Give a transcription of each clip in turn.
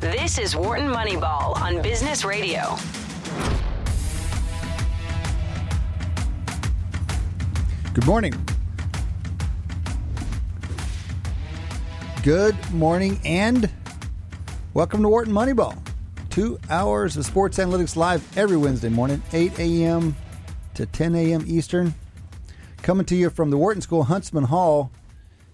This is Wharton Moneyball on Business Radio. Good morning. Good morning and welcome to Wharton Moneyball. Two hours of sports analytics live every Wednesday morning, 8 a.m. to 10 a.m. Eastern. Coming to you from the Wharton School, Huntsman Hall,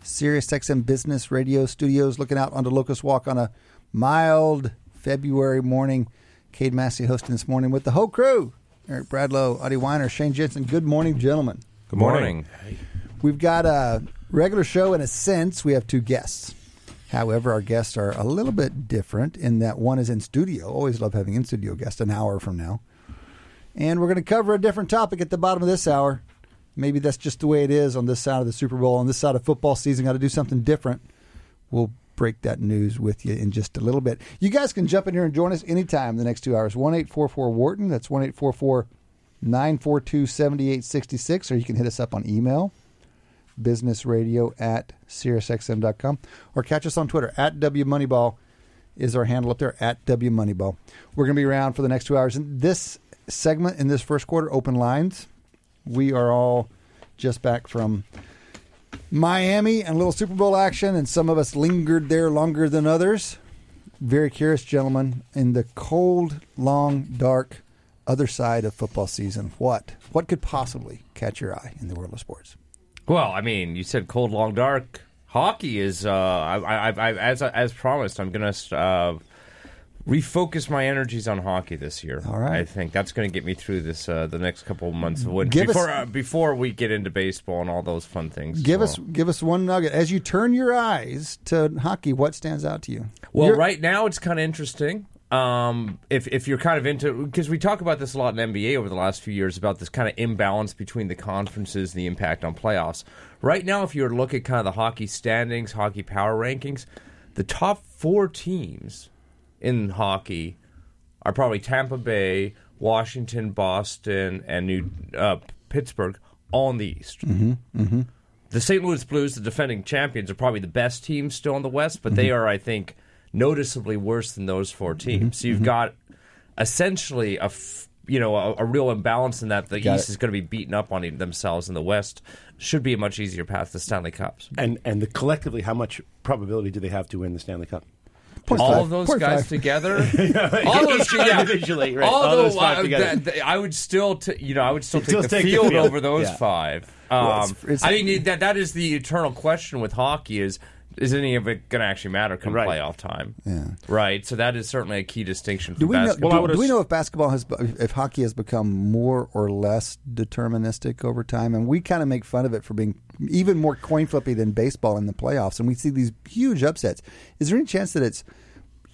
Sirius XM Business Radio Studios, looking out onto Locust Walk on a mild February morning. Cade Massey hosting this morning with the whole crew. Eric Bradlow, Adi Wyner, Shane Jensen. Good morning, gentlemen. Good morning. We've got a regular show in a sense. We have two guests. However, our guests are a little bit different in that one is in studio. Always love having in studio guests an hour from now. And we're going to cover a different topic at the bottom of this hour. Maybe that's just the way it is on this side of the Super Bowl, on this side of football season. Got to do something different. We'll break that news with you in just a little bit. You guys can jump in here and join us anytime the next two hours. One eight four four Wharton. That's one eight four four 942 7866, or you can hit us up on email, businessradio at SiriusXM.com, or catch us on Twitter at WMoneyball is our handle up there at WMoneyball. We're going to be around for the next two hours. In this segment, in this first quarter, open lines, we are all just back from Miami and a little Super Bowl action, and some of us lingered there longer than others. Very curious, gentlemen, in the cold, long, dark other side of football season, what what could possibly catch your eye in the world of sports? Well, I mean, you said cold, long, dark. Hockey is, uh, I, I, I, as as promised, I'm to uh, refocus my energies on hockey this year. All right. I think that's going to get me through this uh, the next couple of months of winter Give us- before uh, before we get into baseball and all those fun things. Give as us give us one nugget as you turn your eyes to hockey. What stands out to you? Well, You're- right now it's kind of interesting. Um, if if you're kind of into because we talk about this a lot in NBA over the last few years about this kind of imbalance between the conferences and the impact on playoffs. Right now, if you were to look at kind of the hockey standings, hockey power rankings, the top four teams in hockey are probably Tampa Bay, Washington, Boston, and New uh, Pittsburgh, all in the East. Mm-hmm, mm-hmm. The St. Louis Blues, the defending champions, are probably the best team still in the West, but they mm-hmm. are, I think, noticeably worse than those four teams. So you've got essentially a f- you know a, a real imbalance in that the Got East it. is going to be beaten up on themselves, and the West should be a much easier path to Stanley Cups. And and the collectively, how much probability do they have to win the Stanley Cup? Point all five. of those Point guys five. together, all those yeah, Individually, right. All All those those, five uh, together. that- that- I would still, t- you know, I would still take still the take the field field. over those Yeah. five. Um, Well, it's- it's- I mean, that that is the eternal question with hockey: is is any of it going to actually matter come Right. playoff time? Yeah. Right. So that is certainly a key distinction. Do From we know? basketball. do, do we know if basketball has, if hockey has become more or less deterministic over time? And we kind of make fun of it for being even more coin flippy than baseball in the playoffs, and we see these huge upsets. Is there any chance that it's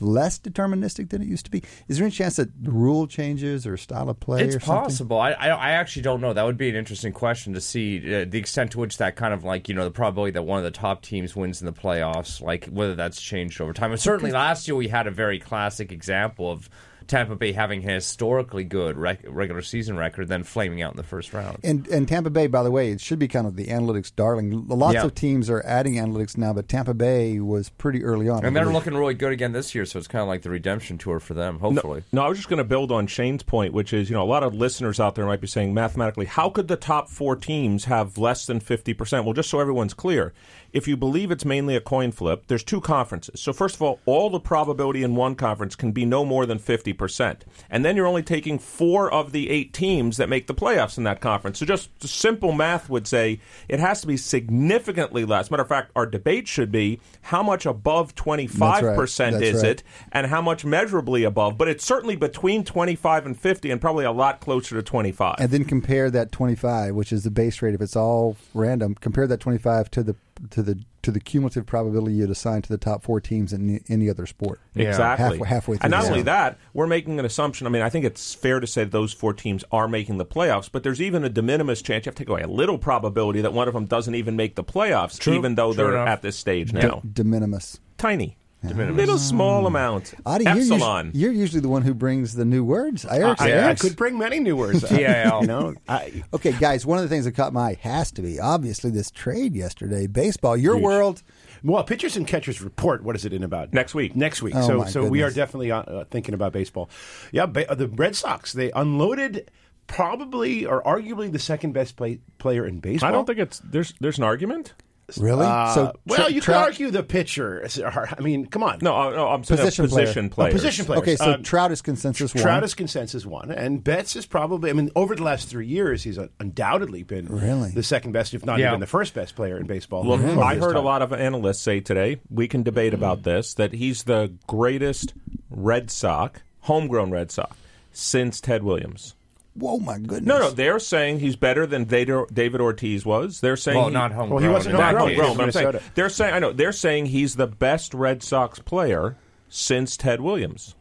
less deterministic than it used to be? Is there any chance that rule changes or style of play? It's or something? possible. I, I I actually don't know. That would be an interesting question to see uh, the extent to which that kind of like you know the probability that one of the top teams wins in the playoffs, like whether that's changed over time. And certainly last year we had a very classic example of Tampa Bay having a historically good rec- regular season record, then flaming out in the first round. And and Tampa Bay, by the way, it should be kind of the analytics darling. Lots Yeah. of teams are adding analytics now, but Tampa Bay was pretty early on. I And they're looking really good again this year, so it's kind of like the redemption tour for them. Hopefully, No, I was just going to build on Shane's point, which is, you know, a lot of listeners out there might be saying mathematically, how could the top four teams have less than 50%? Well, just so everyone's clear, if you believe it's mainly a coin flip, there's two conferences. So, first of all, all the probability in one conference can be no more than 50%. And then you're only taking four of the eight teams that make the playoffs in that conference. So, just simple math would say it has to be significantly less. Matter of fact, our debate should be how much above 25% That's is right. it? and how much measurably above, but it's certainly between 25 and 50 and probably a lot closer to 25. and then compare that 25 which is the base rate if it's all random compare that 25 to the to the to the cumulative probability you'd assign to the top four teams in any- any other sport Exactly. halfway, halfway through and not the only that, we're making an assumption. I mean, I think it's fair to say that those four teams are making the playoffs, but there's even a de minimis chance. You have to take away a little probability that one of them doesn't even make the playoffs, even though True they're enough. at this stage now. de minimis Tiny. De minimis. Little small amount. Adi, you're, usu- you're usually the one who brings the new words. Eric's- I, I Eric's- could bring many new words. up. TIL. You know, I, Okay, guys, one of the things that caught my eye has to be obviously this trade yesterday. Baseball, your world, Well, pitchers and catchers report. What is it in about Next week. Next week. Oh, so, my so we are definitely uh, uh, thinking about baseball. Yeah, ba- uh, the Red Sox. They unloaded probably or arguably the second best play- player in baseball. I don't think it's there's there's an argument. Really? Uh, so well, Tra- you Trout- could argue the pitcher. I mean, come on. No, uh, no, I'm saying Position player. position Oh, players. position players. Okay, so Um, Trout is consensus one. Trout is consensus one, and Betts is probably. I mean, over the last three years, he's uh, undoubtedly been Really? the second best, if not Yeah. even the first best player in baseball. Look, over I his heard a lot of analysts say today, we can debate about this, that he's the greatest Red Sox, homegrown Red Sox, since Ted Williams. Whoa, my goodness. No, no, they're saying he's better than David David Ortiz was. They're saying Well, he- not homegrown. Well, he wasn't in homegrown. case. homegrown, but I'm saying they're saying I know they're saying he's the best Red Sox player since Ted Williams.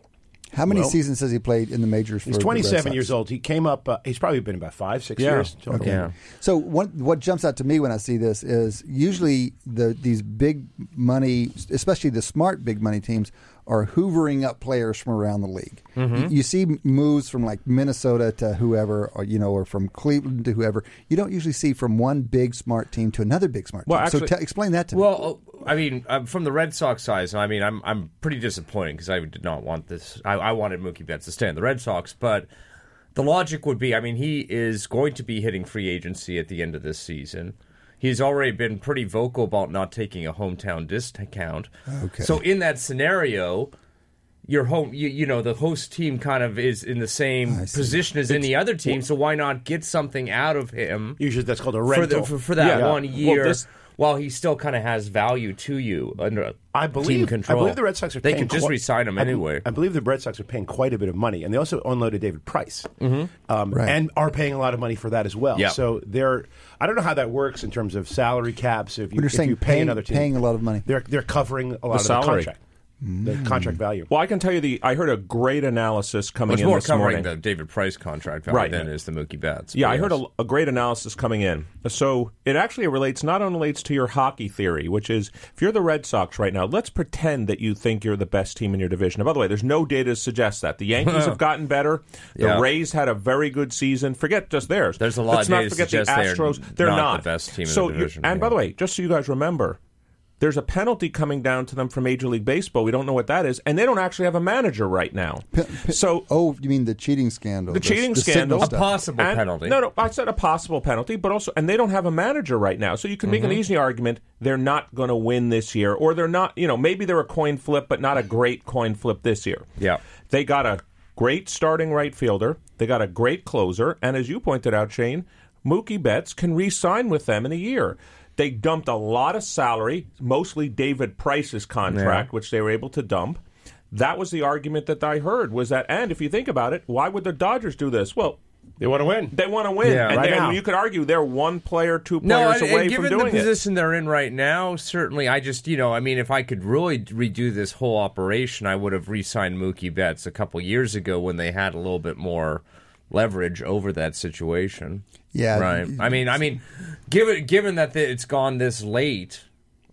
How many Well- seasons has he played in the majors? He's for the Red 27 Sox? years old. He came up. Uh, he's probably been about five, six Yeah. years. total. Yeah. So what what jumps out to me when I see this is usually the these big money, especially the smart big money teams, are hoovering up players from around the league. Mm-hmm. You, you see moves from like Minnesota to whoever, or you know, or from Cleveland to whoever. You don't usually see from one big smart team to another big smart Well, team. actually- so te- explain that to me. Well, I mean, uh, from the Red Sox side, I mean, I'm I'm pretty disappointed because I did not want this. I, I wanted Mookie Betts to stay in the Red Sox, but the logic would be, I mean, he is going to be hitting free agency at the end of this season. He's already been pretty vocal about not taking a hometown discount. Okay. So in that scenario, your home, you, you know, the host team kind of is in the same position as any other team. So why not get something out of him? Usually that's called a for, rental. the, for, for that Yeah. one Well, year this- while he still kind of has value to you under I believe, team control. I believe the Red Sox are They paying can just qui- resign him I be- anyway. I believe the Red Sox are paying quite a bit of money, and they also unloaded David Price, mm-hmm. um, Right. and are paying a lot of money for that as well. Yeah. So they're. I don't know how that works in terms of salary caps. If you, When you're if saying you pay paying- another team, paying a lot of money. they're they're covering a lot of salary. the contract, the mm. contract value. Well, I can tell you the I heard a great analysis coming it's in more this covering morning. the David Price contract value Right. than it is the Mookie Betts. Yeah, But I heard a, a great analysis coming in. So it actually relates not only relates to your hockey theory, which is if you're the Red Sox right now, let's pretend that you think you're the best team in your division. And by the way, there's no data to suggest that. The Yankees have gotten better. The Yeah. Rays had a very good season. Forget just theirs. There's a lot Let's of not data to forget the suggest they're Astros. They're not not, the best team in the so you- division, And by the way, just so you guys remember. There's a penalty coming down to them from Major League Baseball. We don't know what that is, and they don't actually have a manager right now. so oh, you mean the cheating scandal? The cheating signal scandal. a possible and- penalty. No, no, I said a possible penalty, but also, and they don't have a manager right now, so you can make Mm-hmm. an easy argument they're not going to win this year, or they're not. You know, maybe they're a coin flip, but not a great coin flip this year. Yeah. they got a great starting right fielder, they got a great closer, and as you pointed out, Shane, Mookie Betts can re-sign with them in a year. They dumped a lot of salary, mostly David Price's contract, which they were able to dump. That was the argument that I heard was that, and if you think about it, why would the Dodgers do this? Well, They want to win. they want to win, Yeah. and, Right they- now. you could argue they're one player, two No, players and, away and from given the doing it. position they're in right now, certainly, I just, you know, I mean, if I could really redo this whole operation, I would have re-signed Mookie Betts a couple years ago when they had a little bit more leverage over that situation. Yeah. right. I mean, I mean, given given that it's gone this late.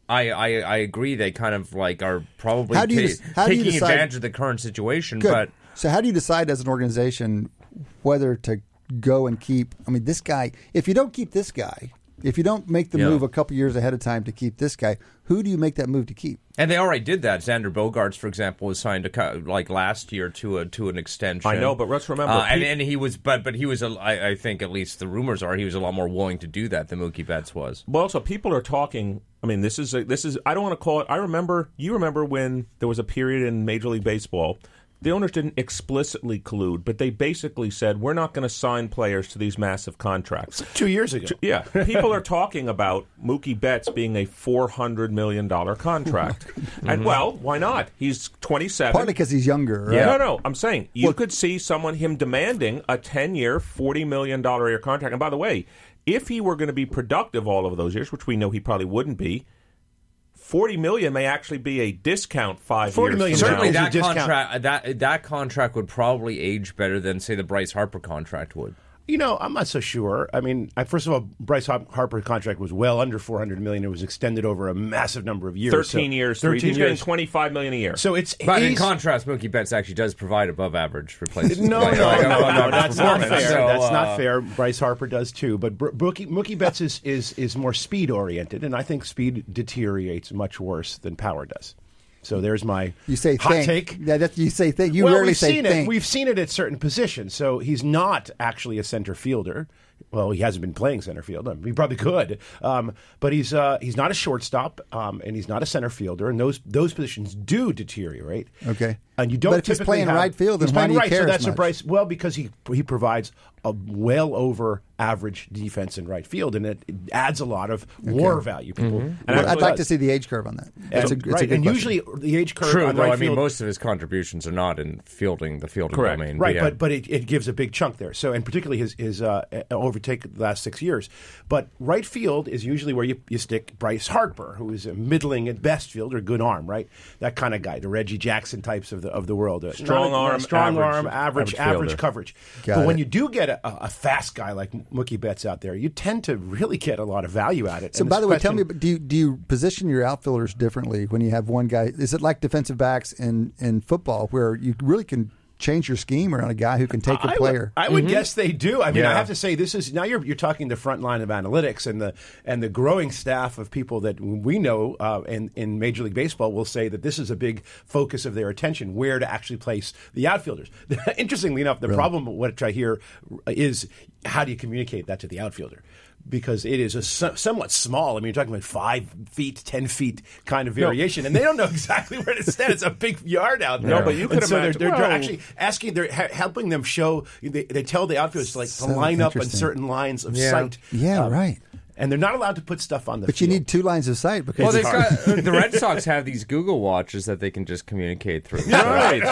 I, I, I agree. They kind of like are probably How do you ta- des- how do you taking decide- advantage of the current situation. Good. But so, how do you decide as an organization whether to go and keep? I mean, this guy. If you don't keep this guy, if you don't make the Yeah. move a couple years ahead of time to keep this guy, who do you make that move to keep? And they already did that. Xander Bogaerts, for example, was signed to like last year to a to an extension. I know, but let's remember, uh, and, and he was, but but he was, a, I, I think at least the rumors are he was a lot more willing to do that than Mookie Betts was. Well, also people are talking. I mean, this is a, this is. I don't want to call it. I remember. You remember when there was a period in Major League Baseball. The owners didn't explicitly collude, but they basically said, "We're not going to sign players to these massive contracts." Two years ago. Yeah, people are talking about Mookie Betts being a four hundred million dollar contract, and mm-hmm. well, why not? He's twenty seven. Partly because he's younger. Right? No, no, I'm saying you could see someone him demanding a 10-year, $40 million a year contract. And by the way, if he were going to be productive all of those years, which we know he probably wouldn't be, 40 million may actually be a discount 5 40 years. million Certainly, now. Now, that is a discount. contract that that contract would probably age better than say the Bryce Harper contract would. You know, I'm not so sure. I mean, I, first of all, Bryce Harper's contract was well under 400 million. It was extended over a massive number of years. Thirteen so- years, 13 he's getting years. twenty five million a year. So it's But in contrast, Mookie Betts actually does provide above average replacement. No, no, no, no, no, that's not fair. So, that's uh, not fair. Bryce Harper does too, but Br- Mookie, Mookie Betts is, is is more speed oriented, and I think speed deteriorates much worse than power does. So there's my You say hot think. take. Yeah, that's, you say think. You well, rarely we've say seen think. it. We've seen it at certain positions. So he's not actually a center fielder. Well, he hasn't been playing center field. I mean, he probably could, um, but he's uh, he's not a shortstop, um, and he's not a center fielder. And those those positions do deteriorate. Okay. and you don't. But if he's playing have- right field, he's playing right. so that's a? Bryce. Well, because he he provides a well over average defense in right field, and it, it adds a lot of war value. People, And Well, I'd actually- like to see the age curve on that. It's a, and, it's a right, good and question. usually the age curve True, on though. right I mean, field most of his contributions are not in fielding the fielding Correct. domain. Right, yeah. but but it, it gives a big chunk there. So and particularly his his uh, overtake the last six years. But right field is usually where you, you stick Bryce Harper, who is a middling at best fielder, good arm, right? That kind of guy, the Reggie Jackson types of the of the world. Uh, Strong not- arm, strong average- arm, average average average, coverage. Got but when you do get a, a fast guy like Mookie Betts out there, you tend to really get a lot of value out of it. So, And by the a way, tell me, do you, do you position your outfielders differently when you have one guy? Is it like defensive backs in, in football where you really can change your scheme around a guy who can take a I would- player? I would, guess they do. I mean, I have to say this is now you're you're talking the front line of analytics and the and the growing staff of people that we know uh, in in Major League Baseball will say that this is a big focus of their attention where to actually place the outfielders. Interestingly enough, the problem what I hear is how do you communicate that to the outfielder? Because it is a somewhat small. I mean, you're talking about five feet, ten feet kind of variation, and they don't know exactly where to stand. It's a big yard out there. No, but you could And so they're, they're, they're actually asking, they're ha- helping them show. They, they tell the outfielders to like to So line up on certain lines of Yeah. sight. Yeah, Um, right. And they're not allowed to put stuff on the. But you need two lines of sight because well, they've got the Red Sox have these Google watches that they can just communicate through. right.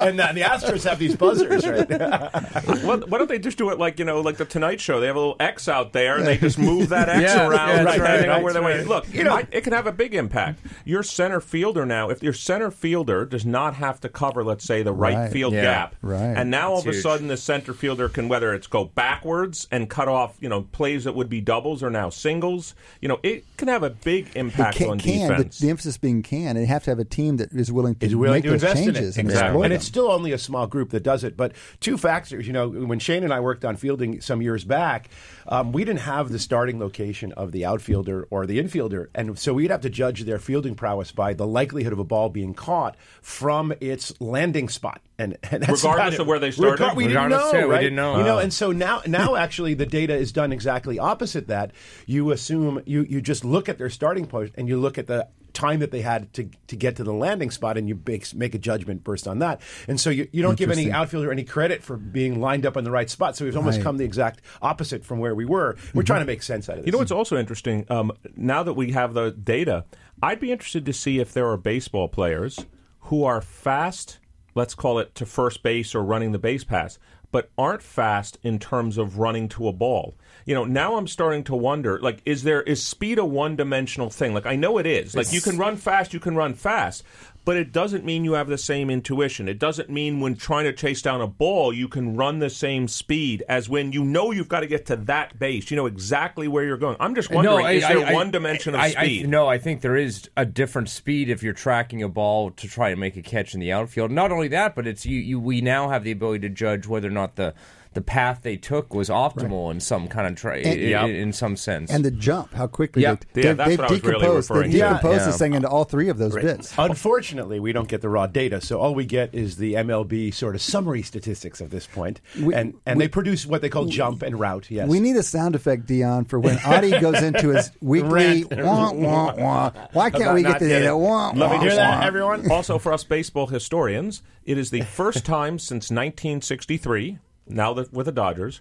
and uh, the Astros have these buzzers, right? Why, why don't they just do it like you know, like the Tonight Show? They have a little X out there, and they just move that X Yeah, around yeah, that's depending right, on where they right. Look, You know- it, it can have a big impact. Your center fielder now, if your center fielder does not have to cover, let's say, the right, Right. field Yeah. gap, Right. and now all That's of a sudden the center fielder can whether it's go backwards and cut off, you know, plays that would be doubles or now singles. You know, it can have a big impact can, on can the, defense. the emphasis being can, and you have to have a team that is willing to is willing make to those invest in changes it. and Exactly. exploit And it's still only a small group that does it. But two factors, you know, when Shane and I worked on fielding some years back, um, we didn't have the starting location of the outfielder or the infielder. And so we'd have to judge their fielding prowess by the likelihood of a ball being caught from its landing spot. And, and that's Regardless of where they started? Regar- we didn't know, yeah, we didn't know. You know, Oh. and so now, now actually, the data is done exactly opposite that. You assume you you just look at their starting point and you look at the time that they had to to get to the landing spot, and you make, make a judgment based on that. And so you, you don't give any outfielder any credit for being lined up in the right spot. So we've almost Right. come the exact opposite from where we were. We're trying to make sense out of this. You know what's also interesting? Um, now that we have the data, I'd be interested to see if there are baseball players who are fast, let's call it to first base or running the base pass, but aren't fast in terms of running to a ball. You know, now I'm starting to wonder, like, is there is speed a one dimensional thing? Like, I know it is. Like, you can run fast, you can run fast, but it doesn't mean you have the same intuition. It doesn't mean when trying to chase down a ball, you can run the same speed as when you know you've got to get to that base. You know exactly where you're going. I'm just wondering, is there one dimension of I, speed? I, no, I think there is a different speed if you're tracking a ball to try and make a catch in the outfield. Not only that, but it's you. you we now have the ability to judge whether or not the the path they took was optimal in some kind of tra- And- in, Yep. in some sense. and the jump, how quickly Yeah. they, Yeah, they've, that's they've what I was really decomposed. they've decomposed Yeah. this thing into all three of those bits. Unfortunately, we don't get the raw data, so all we get is the MLB sort of summary statistics at this point. We- and and they produce what they call jump and route. Yes, We need a sound effect, Dion, for when Adi goes into his weekly wah, wah, wah. Why can't About we get the getting- data? Wah, Let me wah, hear that, everyone. also, for us baseball historians, it is the first time since 1963, now that with the Dodgers,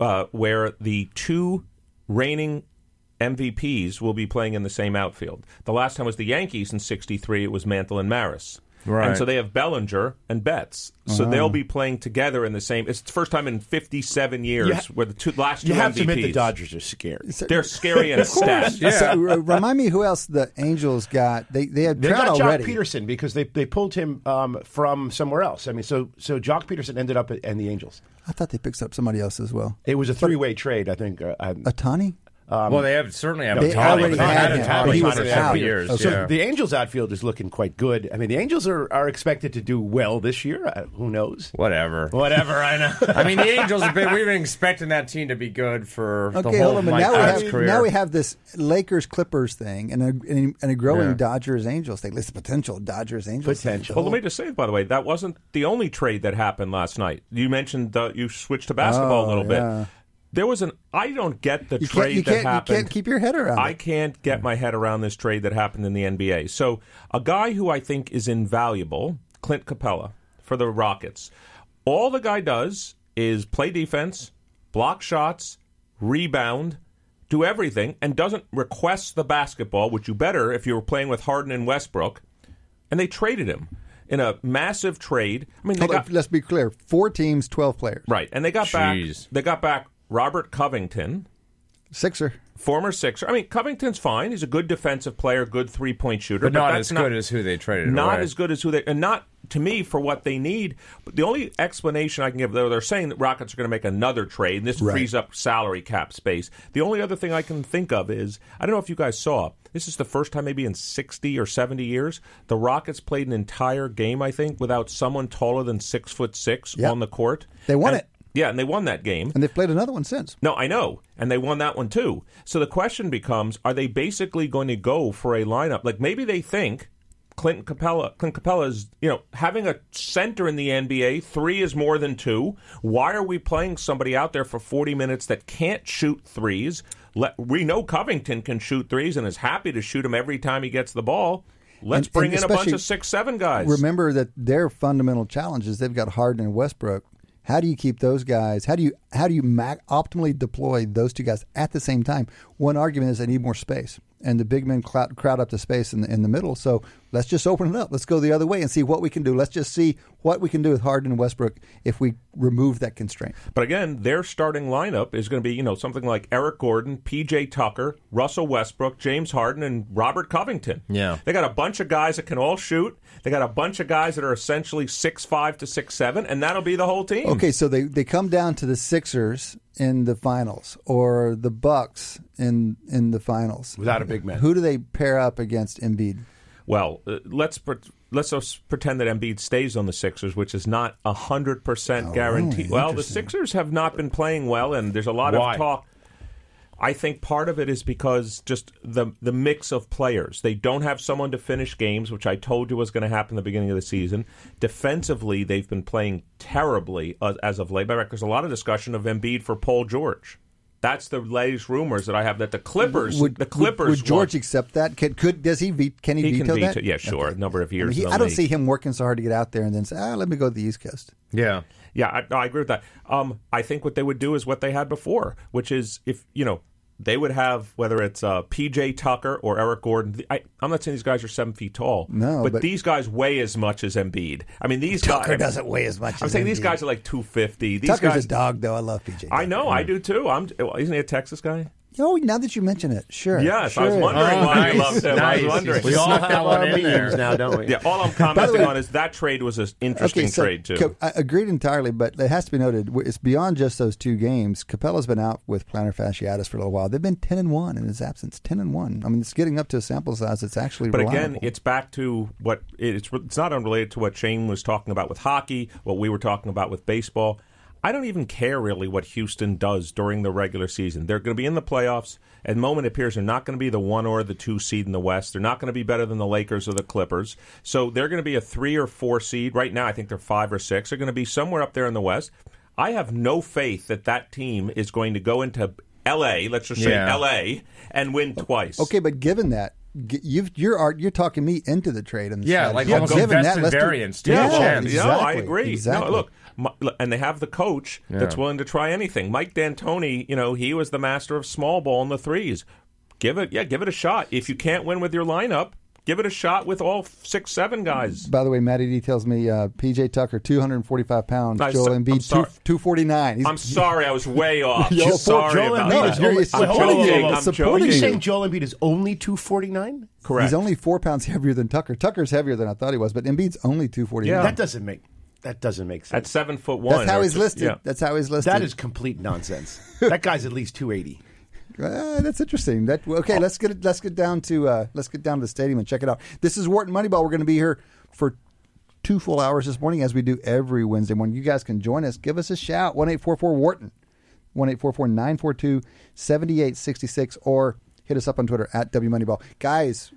uh, where the two reigning MVPs will be playing in the same outfield. The last time was the Yankees in '63. It was Mantle and Maris. Right. And so they have Bellinger and Betts. So they'll be playing together in the same. It's the first time in 57 years ha- where the two, last two You have MVPs. to admit the Dodgers are scary. They're scary and stats. So, remind me who else the Angels got. They they had They Trout got Jock already. Peterson because they, they pulled him um, from somewhere else. I mean, so so Joc Pederson ended up at, in the Angels. I thought they picked up somebody else as well. It was a three way trade, I think. Uh, I- Ohtani. well, they have certainly have They Ohtani, already they had had him, Ohtani but he for several years. Okay. So yeah. the Angels outfield is looking quite good. I mean, the Angels are, are expected to do well this year. Uh, who knows? Whatever. Whatever, I know. I mean, the Angels have been. We've been expecting that team to be good for the whole hold on. Mike now we Trout's have career. now we have this Lakers Clippers thing and a and a growing Yeah. Dodgers Angels thing. This potential Dodgers Angels. Potential. Well, let me just say, by the way, that wasn't the only trade that happened last night. You mentioned uh, you switched to basketball a Oh, little yeah. bit. There was an. I don't get the You trade you that can't you can't keep your head around I it. can't get my head around this trade that happened in the NBA. So, a guy who I think is invaluable, Clint Capela, for the Rockets. All the guy does is play defense, block shots, rebound, do everything, and doesn't request the basketball, which you better if you were playing with Harden and Westbrook. And they traded him in a massive trade. I mean, they got let's be clear: four teams, twelve players. right, and they got Jeez. back. They got back Robert Covington, Sixer. former Sixer. I mean, Covington's fine. He's a good defensive player, good three point shooter, but not that's as good as who they traded. not away. as good as who they and not to me for what they need. But the only explanation I can give, though, they're saying that Rockets are going to make another trade, and this Right. frees up salary cap space. The only other thing I can think of is I don't know if you guys saw. This is the first time, maybe in sixty or seventy years, the Rockets played an entire game. I think without someone taller than six foot six Yep. on the court. They won And- it. Yeah, and they won that game. And they've played another one since. No, I know. And they won that one too. So the question becomes are they basically going to go for a lineup? Like maybe they think Clinton Capela Clint Capela is, you know, having a center in the NBA, three is more than two. Why are we playing somebody out there for 40 minutes that can't shoot threes? Let, we know Covington can shoot threes and is happy to shoot them every time he gets the ball. Let's And- bring and in a bunch of six, seven guys. Remember that their fundamental challenge is they've got Harden and Westbrook. How do you keep those guys? How do you how do you ma- optimally deploy those two guys at the same time? One argument is they need more space, and the big men crowd up the space in the, in the middle. So let's just open it up. Let's go the other way and see what we can do. Let's just see what we can do with Harden and Westbrook if we remove that constraint. But again, their starting lineup is going to be, you know, something like Eric Gordon, PJ Tucker, Russell Westbrook, James Harden, and Robert Covington. Yeah. They got a bunch of guys that can all shoot. They got a bunch of guys that are essentially six five to six seven, and that'll be the whole team. Okay, so they, they come down to the Sixers in the finals or the Bucks in in the finals Without a big man. Who do they pair up against Embiid? Well, uh, let's pre- let's just pretend that Embiid stays on the Sixers, which is not hundred percent guaranteed. really? Well, the Sixers have not been playing well, and there's a lot Why? of talk. I think part of it is because just the the mix of players. They don't have someone to finish games, which I told you was going to happen at the beginning of the season. Defensively, they've been playing terribly uh, as of late. Matter of fact, There's a lot of discussion of Embiid for Paul George. That's the latest rumors that I have that the Clippers, Would, the Clippers, would, would George want- accept that? Could, could does he ve- can he, He can veto veto- that? yeah, sure. A number of I, years mean, he- I don't see him working so hard to get out there and then say, ah, let me go to the East Coast. Yeah. Yeah, I, no, I agree with that. Um, I think what they would do is what they had before, which is if you know they would have whether it's uh, PJ Tucker or Eric Gordon. I, I'm not saying these guys are seven feet tall, No, but, but- these guys weigh as much as Embiid. I mean, these Tucker guys doesn't weigh as much. I'm as saying these guys are like 250. These Tucker's guys, a dog, though. I love PJ. I know, I do too. I'm well, isn't he a Texas guy? Oh, now that you mention it, sure. Yes, I was wondering Oh, why nice, you loved him. I was wondering. We all have that one our in there. now, don't we? yeah, all I'm commenting way- on is that trade was an interesting Okay, so trade too. Cap- I agreed entirely, but it has to be noted it's beyond just those two games. Capela's been out with plantar fasciitis for a little while. They've been ten and one in his absence. Ten and one. I mean, it's getting up to a sample size that's actually. But again, it's back to what it's it's not unrelated to what Shane was talking about with hockey, what we were talking about with baseball. I don't even care really what Houston does during the regular season. They're going to be in the playoffs. At the moment, it appears they're not going to be the one or the two seed in the West. They're not going to be better than the Lakers or the Clippers. So they're going to be a three or four seed. Right now, I think they're five or six. They're going to be somewhere up there in the West. I have no faith that that team is going to go into L.A. Let's just say Yeah. L.A. and win twice. okay. But given that, g- you've, you're art, you're talking me into the trade. And Yeah, strategy. like So almost given invest in let's variance, take Yeah, a well, chance. no, I agree. Exactly. No, look, Mi- and they have the coach that's willing to try anything. Mike D'Antoni, you know, he was the master of small ball in the threes. Give it, yeah, give it a shot. If you can't win with your lineup, give it a shot with all six, seven guys. By the way, Matty D tells me uh, PJ Tucker, 245 pounds. I- Joel I'm Embiid, two, 249. He's, I'm sorry, I was way off. Joel- sorry Joel about Embiid that. is No, only, he's wait, supporting whoa, you. whoa, whoa. Supporting Are you you. saying Joel Embiid is only 249? Correct. He's only four pounds heavier than Tucker. Tucker's heavier than I thought he was, but Embiid's only 249. Yeah. That doesn't make that doesn't make sense. at seven foot one. That's how he's two- listed. Yeah. That's how he's listed. That is complete nonsense. that guy's at least 280. Uh, that's interesting. That okay. Let's get let's get down to uh, let's get down to the stadium and check it out. This is Wharton Moneyball. We're going to be here for two full hours this morning, as we do every Wednesday morning. You guys can join us. Give us a shout. One eight four four Wharton. One eight four four nine four two seventy eight sixty six, or hit us up on Twitter at W Moneyball. Guys,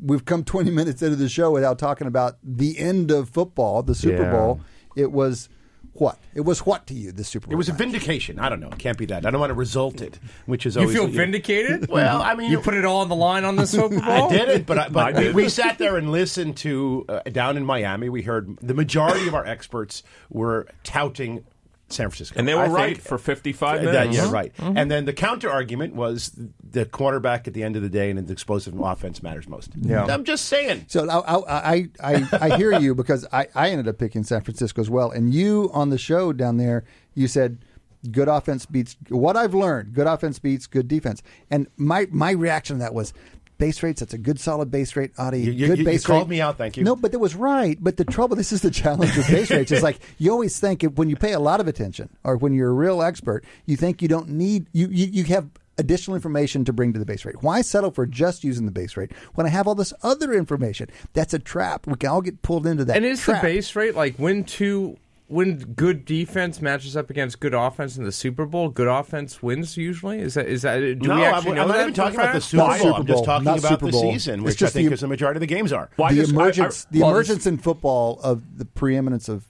we've come twenty minutes into the show without talking about the end of football, the Super Yeah. Bowl. It was what? It was what to you? The Super Bowl. It was a vindication. I don't know. It can't be that. I don't want to result it, which is You feel what vindicated? Well, I mean, you put it all on the line on the Super Bowl. I did it, but I, but I we, did. we sat there and listened to uh, down in Miami. We heard the majority of our experts were touting San Francisco, And they were I right think- for 55 Uh, minutes. that- yeah, right. And then the counter argument was the quarterback at the end of the day and the explosive offense matters most. Yeah. I'm just saying. So I I I, I, I hear you because I, I ended up picking San Francisco as well, and you on the show down there, you said good offense beats what I've learned. Good offense beats good defense, and my my reaction to that was. Base rates. That's a good, solid base rate. Adi, You- you- good you- you base called rate. me out, thank you. No, but that was right. But the trouble, this is the challenge with base rates. Is like you always think when you pay a lot of attention, or when you're a real expert, you think you don't need you you, you have additional information to bring to the base rate. Why settle for just using the base rate when I have all this other information? That's a trap. We can all get pulled into that. And is trap. the base rate like when two when good defense matches up against good offense in the Super Bowl, good offense wins usually? Is that is that do no, we I'm, actually I'm know not even talking about the? Super Bowl. Super I'm just talking not about Super the season, It's which I just think the- is the majority of the games are. Well, I the just- I- emergence, I- the well, emergence in football of the preeminence of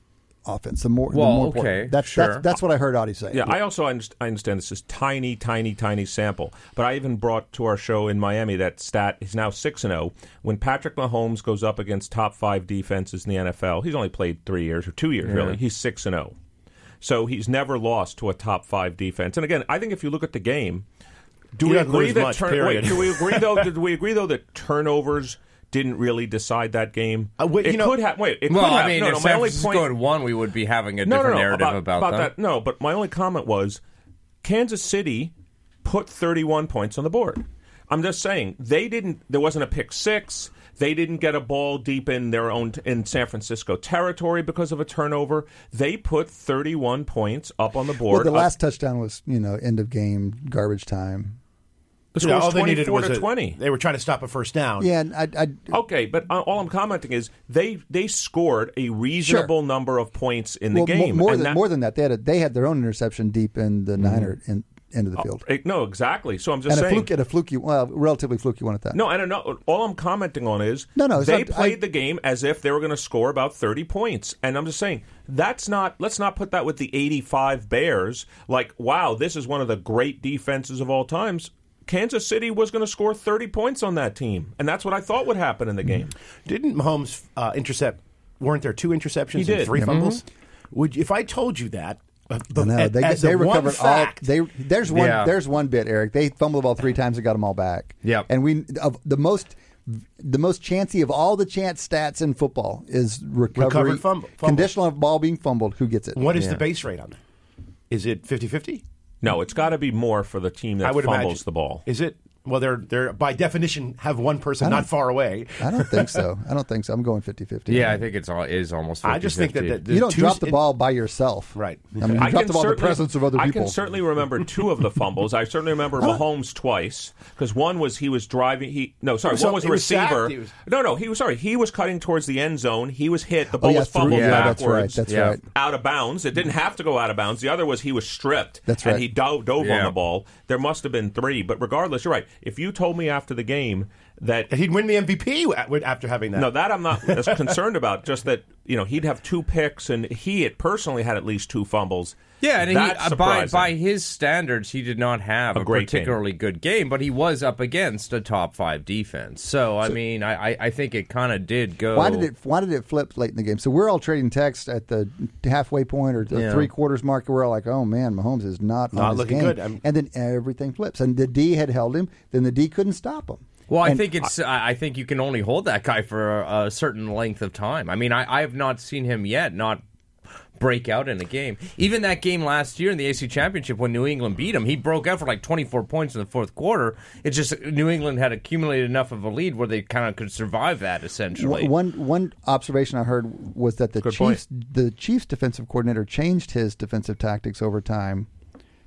offense. The more, the Well, more okay. That's, sure. that's that's what I heard Adi say. Yeah, I also underst- I understand this is tiny, tiny, tiny sample. But I even brought to our show in Miami that stat. He's now six and zero. When Patrick Mahomes goes up against top five defenses in the NFL, he's only played three years or two years really. He's six and zero. So he's never lost to a top five defense. And again, I think if you look at the game, do He we agree lose that much, turn- wait, do we agree though? Did we agree though that turnovers didn't really decide that game? Uh, wait, it you know- could have. Wait, it Well, could have. I mean, no, if no, my San only Francisco point. had won, we would be having a No, different no, no, narrative about, that. No, but my only comment was Kansas City put 31 points on the board. I'm just saying they didn't. There wasn't a pick six. They didn't get a ball deep in their own in San Francisco territory because of a turnover. They put 31 points up on the board. Well, the Uh, last touchdown was you know end of game garbage time. The score know, was all they needed was to a, 20. They were trying to stop a first down. Yeah, and I, I Okay, but uh, all I'm commenting is they they scored a reasonable number of points in the well, mo- game. more than that- more than that, they had a, they had their own interception deep in the Niner in, end of the field, Eh, no, exactly. So I'm just and a fluke and a fluky, well, relatively fluky one at that. No, I don't know. All I'm commenting on is No, no, they not- played I- the game as if they were going to score about 30 points, and I'm just saying that's not. Let's not put that with the 85 Bears. Like, wow, this is one of the great defenses of all times. Kansas City was going to score 30 points on that team, and that's what I thought would happen in the game. Didn't Mahomes uh, intercept? Weren't there two interceptions He did. and 3 Mhm. fumbles? Would if I told you that? Uh, but No, they, as they a one recovered all. They there's one Yeah. there's one bit, Eric. They fumbled the ball three times and got them all back. Yep. and we of the most the most chancy of all the chance stats in football is recovery, Recovered fumble- fumble. conditional of ball being fumbled. Who gets it? what is Yeah. the base rate on that? Is it 50-50? No, it's got to be more for the team I that would fumbles imagine. the ball. Is it? Well, they're they're by definition have one person not far away. I don't think so. I don't think so. I'm going 50-50. yeah, I think it's all is almost. 50, I just think that, that the you don't two- drop the ball by yourself, Right. I mean, you I drop the ball in the presence of other people. I people. can certainly remember two of the fumbles. I certainly remember Mahomes twice because one was he was driving. He no, sorry, So one was a he was receiver. was- No, no, he was sorry. He was cutting towards the end zone. He was hit. The oh ball yeah, was through- fumbled yeah, that's right. backwards. That's Yeah. right. out of bounds. It didn't have to go out of bounds. The other was he was stripped. That's right. And he dove, dove on the ball. There must have been three, but regardless, you're right. If you told me after the game that He'd win the MVP after having that. no, that I'm not as concerned about. Just that you know he'd have two picks, and he had personally had at least two fumbles. Yeah, and he, That's uh, by by his standards, he did not have A a, great game. particularly good game, but he was up against a top five defense. So, I mean, I, I- I think it kind of did go. Why did it? Why did it flip late in the game? So we're all trading text at the halfway point or the Yeah. three quarters mark. We're all like, "Oh man, Mahomes is not, Not on his looking game." good. I'm- And then everything flips. And the D had held him. Then the D couldn't stop him. Well, I And think it's. I I think you can only hold that guy for a, a certain length of time. I mean, I, I have not seen him yet not break out in a game. Even that game last year in the AC Championship when New England beat him, he broke out for like 24 points in the fourth quarter. It's just New England had accumulated enough of a lead where they kind of could survive that essentially. One one observation I heard was that the Good point. Chiefs the Chiefs defensive coordinator changed his defensive tactics over time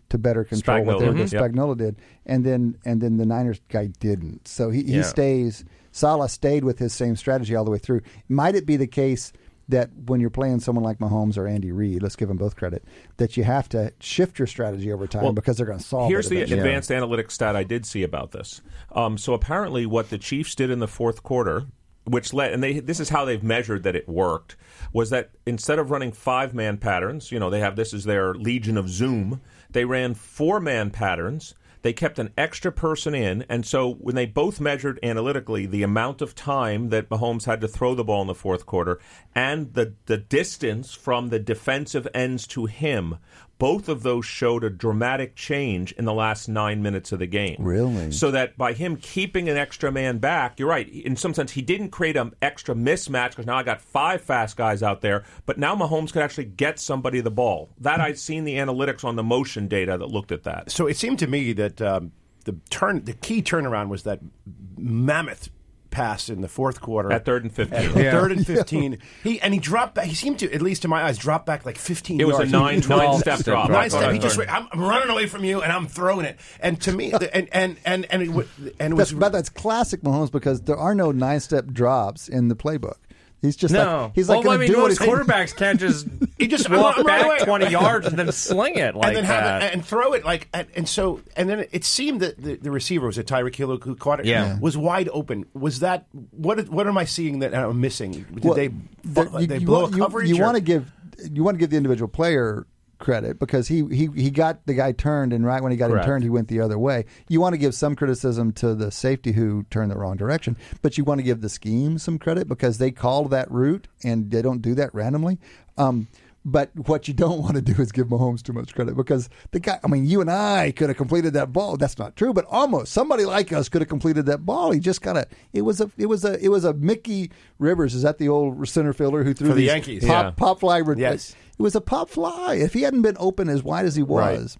to better control what they were Spagnuolo. Spagnuolo did, and then and then the Niners guy didn't. So he, he Yeah. stays. Salah stayed with his same strategy all the way through. Might it be the case? That when you're playing someone like Mahomes or Andy Reid, let's give them both credit, that you have to shift your strategy over time Well, because they're going to solve Here's the advanced analytics stat I did see about this. Um, so apparently, what the Chiefs did in the fourth quarter, which led, and they this is how they've measured that it worked, was that instead of running five man patterns, you know, they have this is their Legion of Zoom. They ran four man patterns. They kept an extra person in, and so when they both measured analytically the amount of time that Mahomes had to throw the ball in the fourth quarter and the the distance from the defensive ends to him, both of those showed a dramatic change in the last nine minutes of the game. Really? So that by him keeping an extra man back, you're right. In some sense, he didn't create an extra mismatch because now I got five fast guys out there, but now Mahomes could actually get somebody the ball. That I'd seen the analytics on the motion data that looked at that. So it seemed to me that um, the turn, the key turnaround was that mammoth pass in the fourth quarter At third and 15. At third and fifteen, he and he dropped back. He seemed to, at least in my eyes, drop back like fifteen. It was a yards. nine, He- nine Nine step step drop. drop. Nine step. He just I'm, I'm running away from you and I'm throwing it. And to me, and and and and it, and it was That's, but that's classic Mahomes because there are no nine step drops in the playbook. He's just no, like he's like well, going I to mean, do what most he's quarterbacks can't just He just- walk I'm back away. 20 yards and then sling it like and then have that. it and throw it like and, and so and then it seemed that the, the receiver was a Tyreek Hill who caught it Yeah. Yeah. was wide open was that what what am I seeing that I'm missing did Well, they the- you- they you blow want- a you- coverage You, or- want to give you want to give the individual player credit because he, he he got the guy turned and right when he got Correct. him turned he went the other way. You want to give some criticism to the safety who turned the wrong direction, but you want to give the scheme some credit because they called that route and they don't do that randomly. Um, but what you don't want to do is give Mahomes too much credit because the guy, I mean, you and I could have completed that ball. That's not true, but almost somebody like us could have completed that ball. He just kind of, it was a, it was a, it was a Mickey Rivers. Is that the old center fielder who threw For the these Yankees. Pop, Yeah. pop fly. re- Yes. It was a pop fly. If he hadn't been open as wide as he was.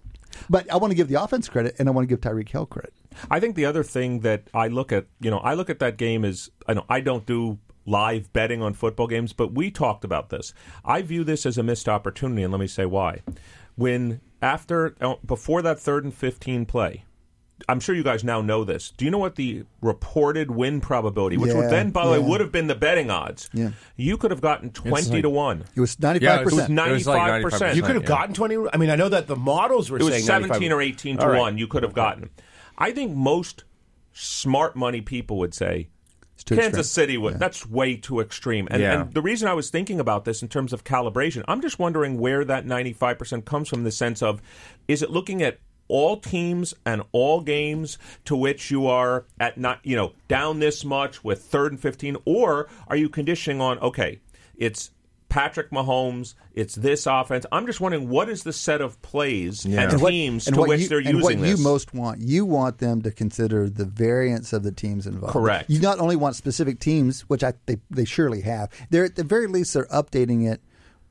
But I want to give the offense credit and I want to give Tyreek Hill credit. I think the other thing that I look at, you know, I look at that game as I know I don't do live betting on football games, but we talked about this. I view this as a missed opportunity, and let me say why. When after uh, before that third and fifteen play, I'm sure you guys now know this. Do you know what the reported win probability, which Yeah, would then, by the way, would have been the betting odds? Yeah. You could have gotten twenty like- to one. It was 95%. Yeah, it It was It was like 95%. 95%. you could have yeah. gotten 20 I mean I know that the models were It was saying 17 95. or 18 to All right. 1 you could have gotten. I think most smart money people would say too Kansas extreme. City would that's way too extreme. And, Yeah. and the reason I was thinking about this in terms of calibration, I'm just wondering where that 95% comes from the sense of is it looking at all teams and all games to which you are at not you know down this much with third and 15 or are you conditioning on okay it's Patrick Mahomes, it's this offense. I'm just wondering what is the set of plays and And what- teams and to which you, they're and using what this. you most want. You want them to consider the variance of the teams involved. Correct. You not only want specific teams, which I they, they surely have. They're at the very least they're updating it.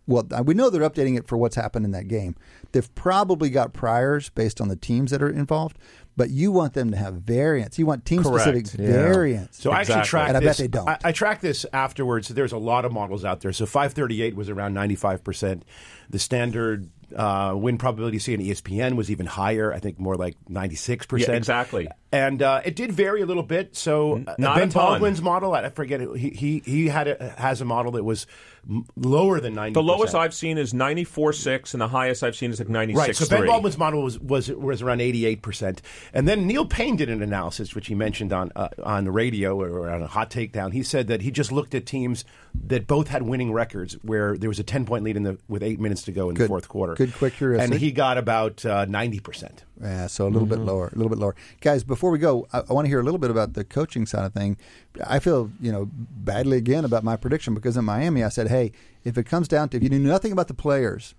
Well, we know they're updating it for what's happened in that game. They've probably got priors based on the teams that are involved, but you want them to have variance. You want team specific Correct. Yeah. variance. So I actually Exactly. tracked And I this. bet they don't. I, I tracked this afterwards. There's a lot of models out there. So 538 was around 95 percent. The standard uh, win probability see on ESPN was even higher. I think more like 96 percent. Yeah, exactly. And uh, it did vary a little bit. So uh, not Ben. Baldwin's model, I forget it. He he he had a, has a model that was m- lower than 90 The lowest I've seen is ninety four six, and the highest I've seen is like ninety six. Right, so Ben Baldwin's model was, was, was around 88%. And then Neil Paine did an analysis, which he mentioned on, uh, on the radio or on a hot takedown. He said that he just looked at teams that both had winning records where there was a 10 point lead in the, with eight minutes to go in Good. the fourth quarter. Good, quick. And he got about uh, 90%. Yeah, so a little mm-hmm. bit lower, a little bit lower, guys. Before we go, I, I want to hear a little bit about the coaching side of thing. I feel you know badly again about my prediction because in Miami I said, hey, if it comes down to if you knew nothing about the players,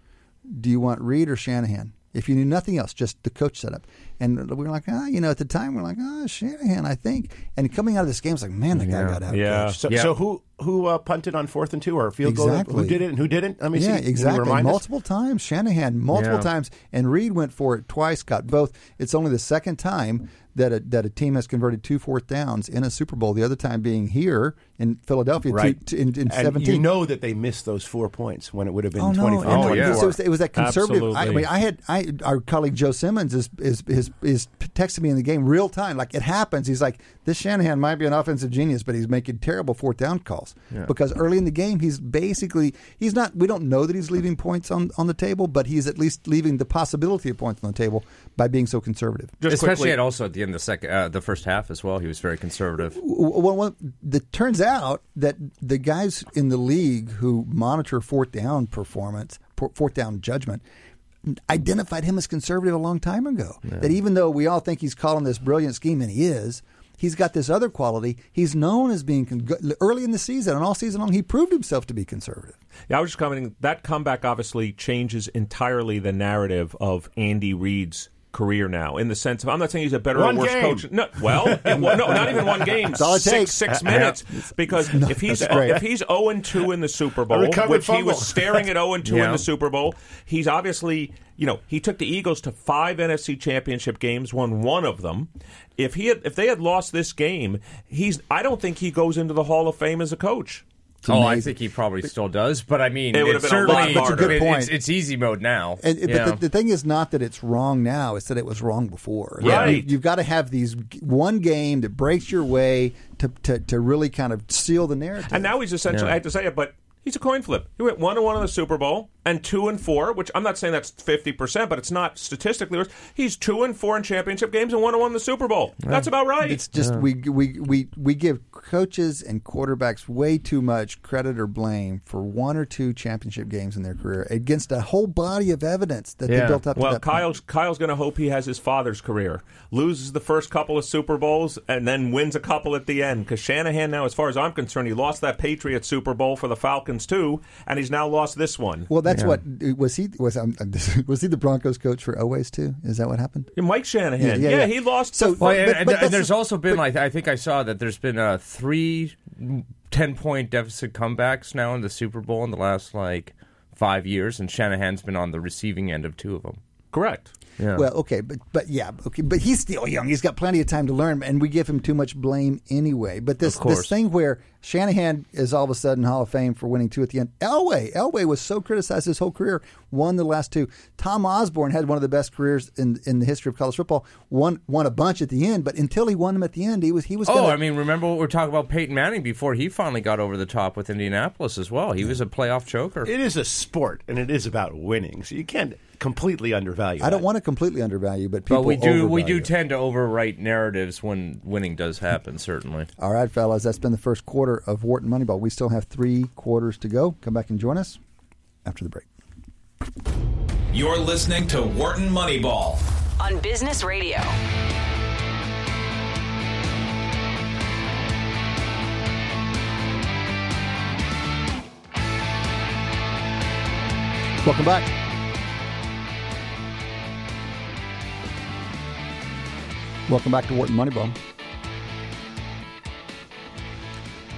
do you want Reid or Shanahan? If you knew nothing else, just the coach setup. And we were like, ah, you know, at the time, we're like, ah, Shanahan, I think. And coming out of this game, it's like, man, the guy got out. Yeah. So, Yeah. so who who uh, punted on fourth and two or field Exactly. goal? Who did it and who didn't? Let me see. Yeah, Can exactly. remind us? Multiple times. Shanahan, multiple Yeah. times. And Reid went for it twice, got both. It's only the second time that a, that a team has converted two fourth downs in a Super Bowl, the other time being here in Philadelphia two- Right. two- in, in and 17. you know that they missed those four points when it would have been Oh no! 24. Oh, it, yeah. was, it, was, it was that conservative. I, I mean, I had I our colleague Joe Simmons is is is is texting me in the game real time. Like it happens. He's like, this Shanahan might be an offensive genius, but he's making terrible fourth down calls because early in the game he's basically he's not. We don't know that he's leaving points on on the table, but he's at least leaving the possibility of points on the table by being so conservative. Just Especially quickly, at also at the end of the second, uh, the first half as well. He was very conservative. Well, well, it turns out that the guys in the league who monitor fourth down performance, fourth down judgment, identified him as conservative a long time ago. That even though we all think he's calling this brilliant scheme, and he is, he's got this other quality. He's known as being con- early in the season and all season long. He proved himself to be conservative. Yeah, I was just commenting. That comeback obviously changes entirely the narrative of Andy Reid's career now. In the sense of, I'm not saying he's a better One or worse game. coach. No, well, it- well, no, not even one game. all it six takes. six uh, uh, minutes. Because if he's that's if he's 0 and 2 in the Super Bowl, recovered which he was staring at 0 and 2 in the Super Bowl, he's obviously you know he took the Eagles to five NFC Championship games, won one of them. If he had, if they had lost this game, he's I don't think he goes into the Hall of Fame as a coach. Oh, I think he probably still does, but I mean, It would it's have been a lot certainly. That's a good point. It's, it's easy mode now. And, Yeah. But the, the thing is not that it's wrong now; it's that it was wrong before. Right. You, have got to have these one game that breaks your way to, to, to really kind of seal the narrative. And now he's essentially, Yeah. I hate to say it, but he's a coin flip. He went one and one in the Super Bowl and two and four, which I'm not saying that's 50%, but it's not statistically worse. He's two and four in championship games and one and one in the Super Bowl. That's about right. It's just we, we we we give coaches and quarterbacks way too much credit or blame for one or two championship games in their career against a whole body of evidence that they built up. to well, that point. Kyle's Kyle's going to hope he has his father's career, loses the first couple of Super Bowls, and then wins a couple at the end. Because Shanahan now, as far as I'm concerned, he lost that Patriots Super Bowl for the Falcons too, and he's now lost this one. Well, that's what was he was um, was he the Broncos coach for always too? Is that what happened? Mike Shanahan, Yeah, yeah, yeah, yeah. he lost. So- the Well, But- and, but- and- but and that's- there's also been but- like I think I saw that there's been uh, three 10 point deficit comebacks now in the Super Bowl in the last like five years, and Shanahan's been on the receiving end of two of them. correct. Yeah. Well, okay, but but yeah, okay, but he's still young. He's got plenty of time to learn, and we give him too much blame anyway. But this this thing where Shanahan is all of a sudden Hall of Fame for winning two at the end. Elway, Elway was so criticized his whole career, won the last two. Tom Osborne had one of the best careers in in the history of college football. Won won a bunch at the end, but until he won them at the end, he was he was. Oh, gonna- I mean, remember what we were talking about Peyton Manning before he finally got over the top with Indianapolis as well. He was a playoff choker. It is a sport, and it is about winning. So you can't completely undervalue. I don't that. want to completely undervalue, but people But we do we do tend to overwrite narratives when winning does happen. Certainly. All right, fellas, that's been the first quarter of Wharton Moneyball. We still have three quarters to go. Come back and join us after the break. You're listening to Wharton Moneyball. on Business Radio. Welcome back. Welcome back to Wharton Moneyball.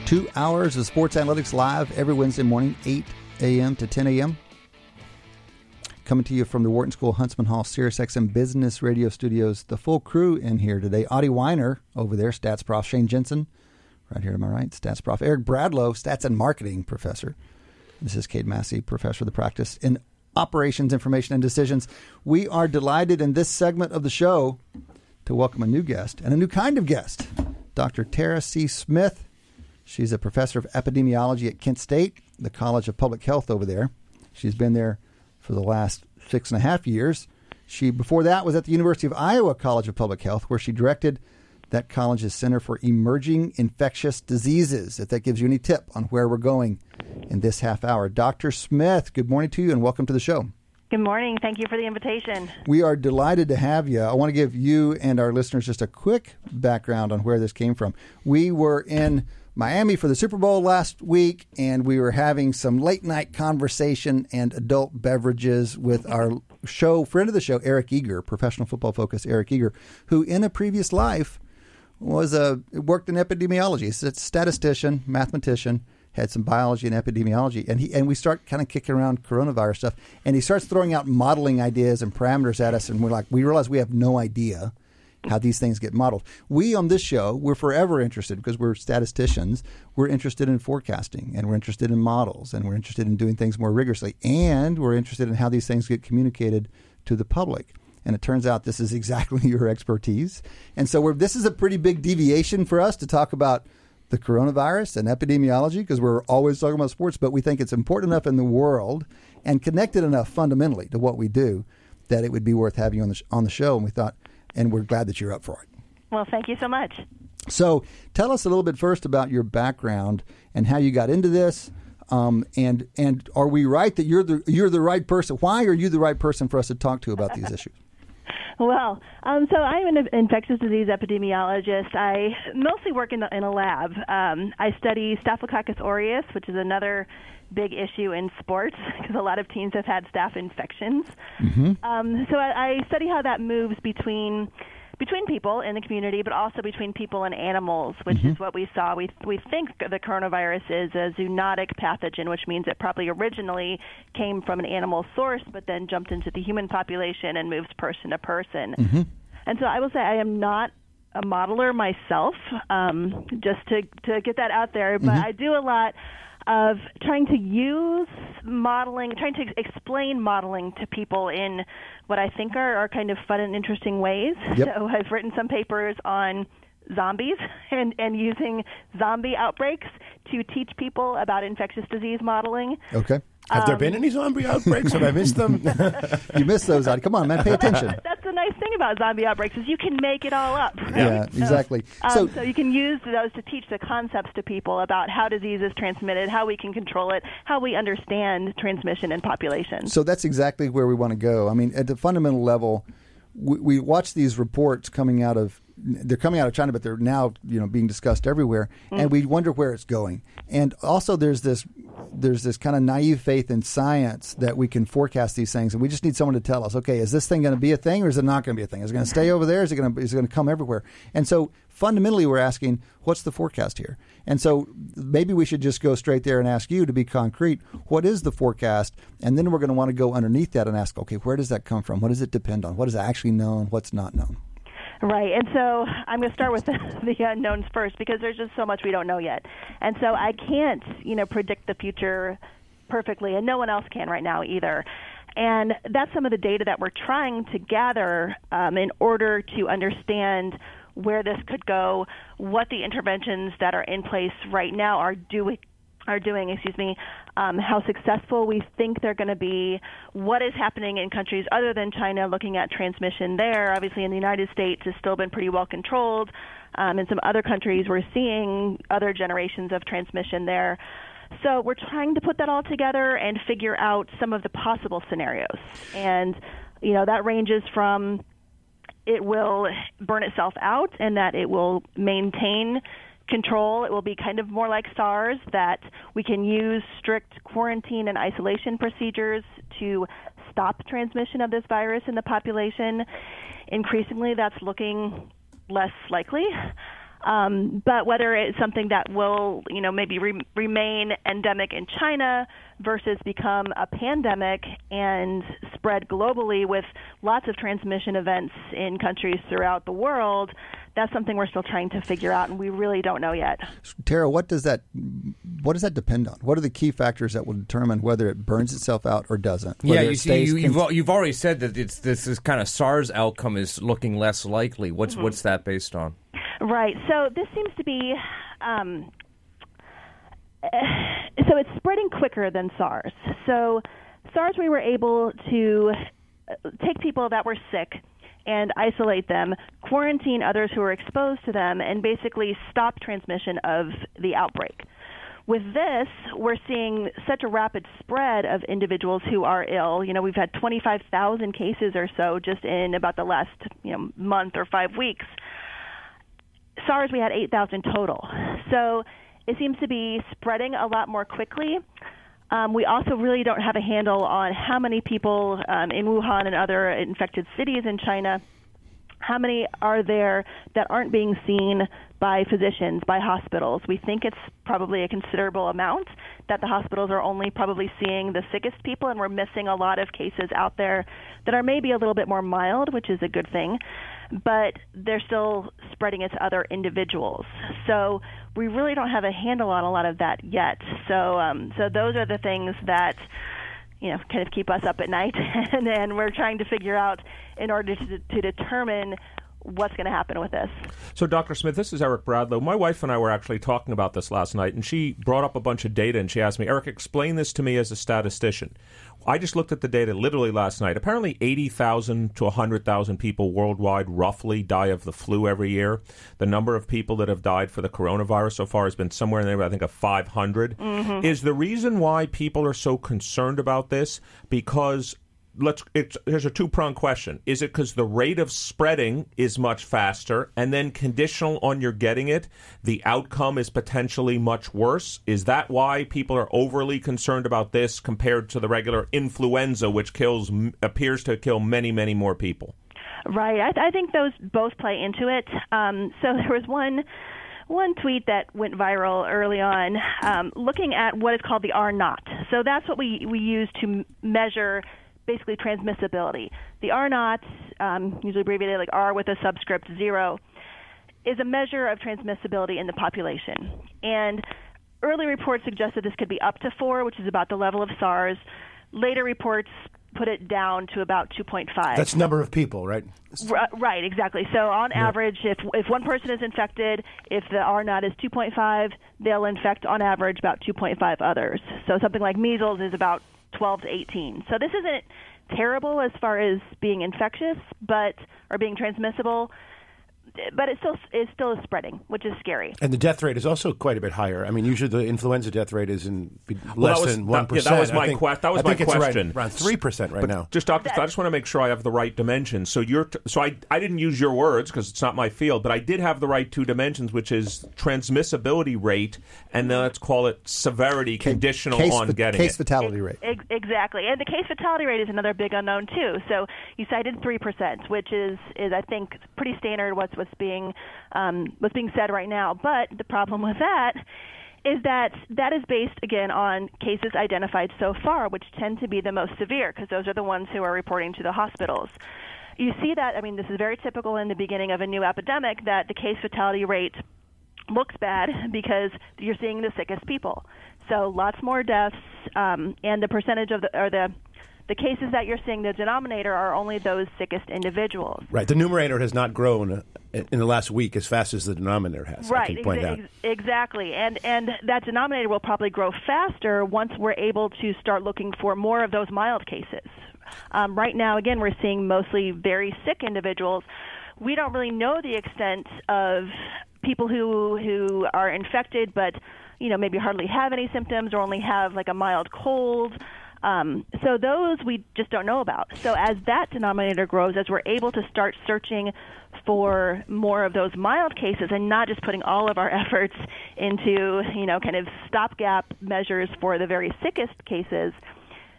Two hours of sports analytics live every Wednesday morning, 8 a.m. to 10 a.m. Coming to you from the Wharton School Huntsman Hall Sirius XM Business Radio Studios. The full crew in here today. Adi Wyner over there, Stats Prof. Shane Jensen, right here to my right, Stats Prof. Eric Bradlow, Stats and Marketing Professor. This is Cade Massey, Professor of the Practice in Operations, Information, and Decisions. We are delighted in this segment of the show to welcome a new guest and a new kind of guest, Dr. Tara C. Smith. She's a professor of epidemiology at Kent State, the College of Public Health over there. She's been there for the last six and a half years. She before that was at the University of Iowa College of Public Health, where she directed that college's Center for Emerging Infectious Diseases. If that gives you any tip on where we're going in this half hour, Dr. Smith, good morning to you and welcome to the show. Good morning. Thank you for the invitation. We are delighted to have you. I want to give you and our listeners just a quick background on where this came from. We were in Miami for the Super Bowl last week, and we were having some late night conversation and adult beverages with our show friend of the show, Eric Eager, professional football focus Eric Eager, who in a previous life was a worked in epidemiology. Statistician, mathematician, had some biology and epidemiology, and he and we start kind of kicking around coronavirus stuff, and he starts throwing out modeling ideas and parameters at us, and we're like, we realize we have no idea how these things get modeled. We on this show, we're forever interested because we're statisticians. We're interested in forecasting and we're interested in models and we're interested in doing things more rigorously and we're interested in how these things get communicated to the public. And it turns out this is exactly your expertise. And so this is a pretty big deviation for us to talk about the coronavirus and epidemiology because we're always talking about sports, but we think it's important enough in the world and connected enough fundamentally to what we do that it would be worth having you on the, sh- on the show. And we thought, and we're glad that you're up for it. Well, thank you so much. So, tell us a little bit first about your background and how you got into this. Um, and and are we right that you're the you're the right person? Why are you the right person for us to talk to about these issues? Well, um, so I'm an infectious disease epidemiologist. I mostly work in, the, in a lab. Um, I study Staphylococcus aureus, which is another big issue in sports because a lot of teams have had staph infections. Mm-hmm. Um, so I, I study how that moves between between people in the community, but also between people and animals, which mm-hmm. is what we saw. We we think the coronavirus is a zoonotic pathogen, which means it probably originally came from an animal source, but then jumped into the human population and moves person to person. Mm-hmm. And so I will say I am not a modeler myself, um, just to to get that out there. But mm-hmm. I do a lot of trying to use modeling, trying to explain modeling to people in what I think are, are kind of fun and interesting ways. Yep. So I've written some papers on zombies and, and using zombie outbreaks to teach people about infectious disease modeling. Okay. Have um, there been any zombie outbreaks? Have I missed them? you missed those. Come on, man, pay attention. That's the nice thing about zombie outbreaks is you can make it all up. Right? Yeah, exactly. Um, so, so you can use those to teach the concepts to people about how disease is transmitted, how we can control it, how we understand transmission and populations. So that's exactly where we want to go. I mean, at the fundamental level, we, we watch these reports coming out of they're coming out of China, but they're now you know being discussed everywhere, mm. and we wonder where it's going. And also, there's this there's this kind of naive faith in science that we can forecast these things, and we just need someone to tell us, okay, is this thing going to be a thing, or is it not going to be a thing? Is it going to stay over there? Is it going to is it going to come everywhere? And so fundamentally, we're asking, what's the forecast here? And so maybe we should just go straight there and ask you to be concrete. What is the forecast? And then we're going to want to go underneath that and ask, okay, where does that come from? What does it depend on? What is actually known? What's not known? Right, and so I'm going to start with the, the unknowns first because there's just so much we don't know yet, and so I can't, you know, predict the future perfectly, and no one else can right now either. And that's some of the data that we're trying to gather um, in order to understand where this could go, what the interventions that are in place right now are doing are doing, excuse me, um, how successful we think they're going to be, what is happening in countries other than China, looking at transmission there. Obviously, in the United States, has still been pretty well controlled. Um, in some other countries, we're seeing other generations of transmission there. So we're trying to put that all together and figure out some of the possible scenarios. And, you know, that ranges from it will burn itself out and that it will maintain control. It will be kind of more like SARS, that we can use strict quarantine and isolation procedures to stop transmission of this virus in the population. Increasingly, that's looking less likely. Um, but whether it's something that will, you know, maybe re- remain endemic in China versus become a pandemic and spread globally with lots of transmission events in countries throughout the world, that's something we're still trying to figure out, and we really don't know yet. Tara, what does that what does that depend on? What are the key factors that will determine whether it burns itself out or doesn't? Yeah, you see, you, have cons- you've already said that it's this is kind of SARS outcome is looking less likely. What's mm-hmm. what's that based on? Right. So this seems to be. Um, so it's spreading quicker than SARS. So SARS, we were able to take people that were sick and isolate them, quarantine others who are exposed to them, and basically stop transmission of the outbreak. With this, we're seeing such a rapid spread of individuals who are ill. You know, we've had 25,000 cases or so just in about the last you know month or five weeks. SARS, we had 8,000 total. So it seems to be spreading a lot more quickly. Um, we also really don't have a handle on how many people um, in Wuhan and other infected cities in China how many are there that aren't being seen by physicians, by hospitals? We think it's probably a considerable amount that the hospitals are only probably seeing the sickest people, and we're missing a lot of cases out there that are maybe a little bit more mild, which is a good thing, but they're still spreading it to other individuals. So we really don't have a handle on a lot of that yet. So, um, so those are the things that you know, kind of keep us up at night, and, and we're trying to figure out in order to, to determine what's going to happen with this. So, Dr. Smith, this is Eric Bradlow. My wife and I were actually talking about this last night, and she brought up a bunch of data, and she asked me, Eric, explain this to me as a statistician. I just looked at the data literally last night. Apparently, 80,000 to 100,000 people worldwide roughly die of the flu every year. The number of people that have died for the coronavirus so far has been somewhere in there, I think, of 500. Mm-hmm. Is the reason why people are so concerned about this because let's here's a two pronged question. Is it because the rate of spreading is much faster and then conditional on your getting it the outcome is potentially much worse? Is that why people are overly concerned about this compared to the regular influenza which kills appears to kill many many more people? Right. I, th- I think those both play into it. Um, so there was one one tweet that went viral early on um, looking at what is called the R naught. So that's what we, we use to measure basically transmissibility. The R naught, um, usually abbreviated like R with a subscript zero, is a measure of transmissibility in the population. And early reports suggested this could be up to four, which is about the level of SARS. Later reports put it down to about 2.5. That's number of people, right? R- right, exactly. So on yeah. average, if if one person is infected, if the R naught is 2.5, they'll infect on average about 2.5 others. So something like measles is about 12 to 18. So this isn't terrible as far as being infectious, but or being transmissible but it still it still is spreading, which is scary. And the death rate is also quite a bit higher. I mean, usually the influenza death rate is in less well, than one percent. Yeah, that was my, que- that was my question. Around three percent right but now. Just Doctor, I just want to make sure I have the right dimensions. So you're t- so I I didn't use your words because it's not my field, but I did have the right two dimensions, which is transmissibility rate, and then let's call it severity, conditional case on fa- getting case it. fatality rate. Ex- exactly, and the case fatality rate is another big unknown too. So you cited three percent, which is is I think pretty standard. What's what's being um, what's being said right now. But the problem with that is that that is based again on cases identified so far, which tend to be the most severe because those are the ones who are reporting to the hospitals. You see that, I mean, this is very typical in the beginning of a new epidemic that the case fatality rate looks bad because you're seeing the sickest people. So lots more deaths, um, and the percentage of the or the the cases that you're seeing, the denominator are only those sickest individuals. Right. The numerator has not grown uh, in the last week as fast as the denominator has. Right. Ex- ex- exactly. And and that denominator will probably grow faster once we're able to start looking for more of those mild cases. Um, right now, again, we're seeing mostly very sick individuals. We don't really know the extent of people who who are infected, but you know maybe hardly have any symptoms or only have like a mild cold. Um, so those we just don't know about. So as that denominator grows, as we're able to start searching for more of those mild cases and not just putting all of our efforts into, you know, kind of stopgap measures for the very sickest cases,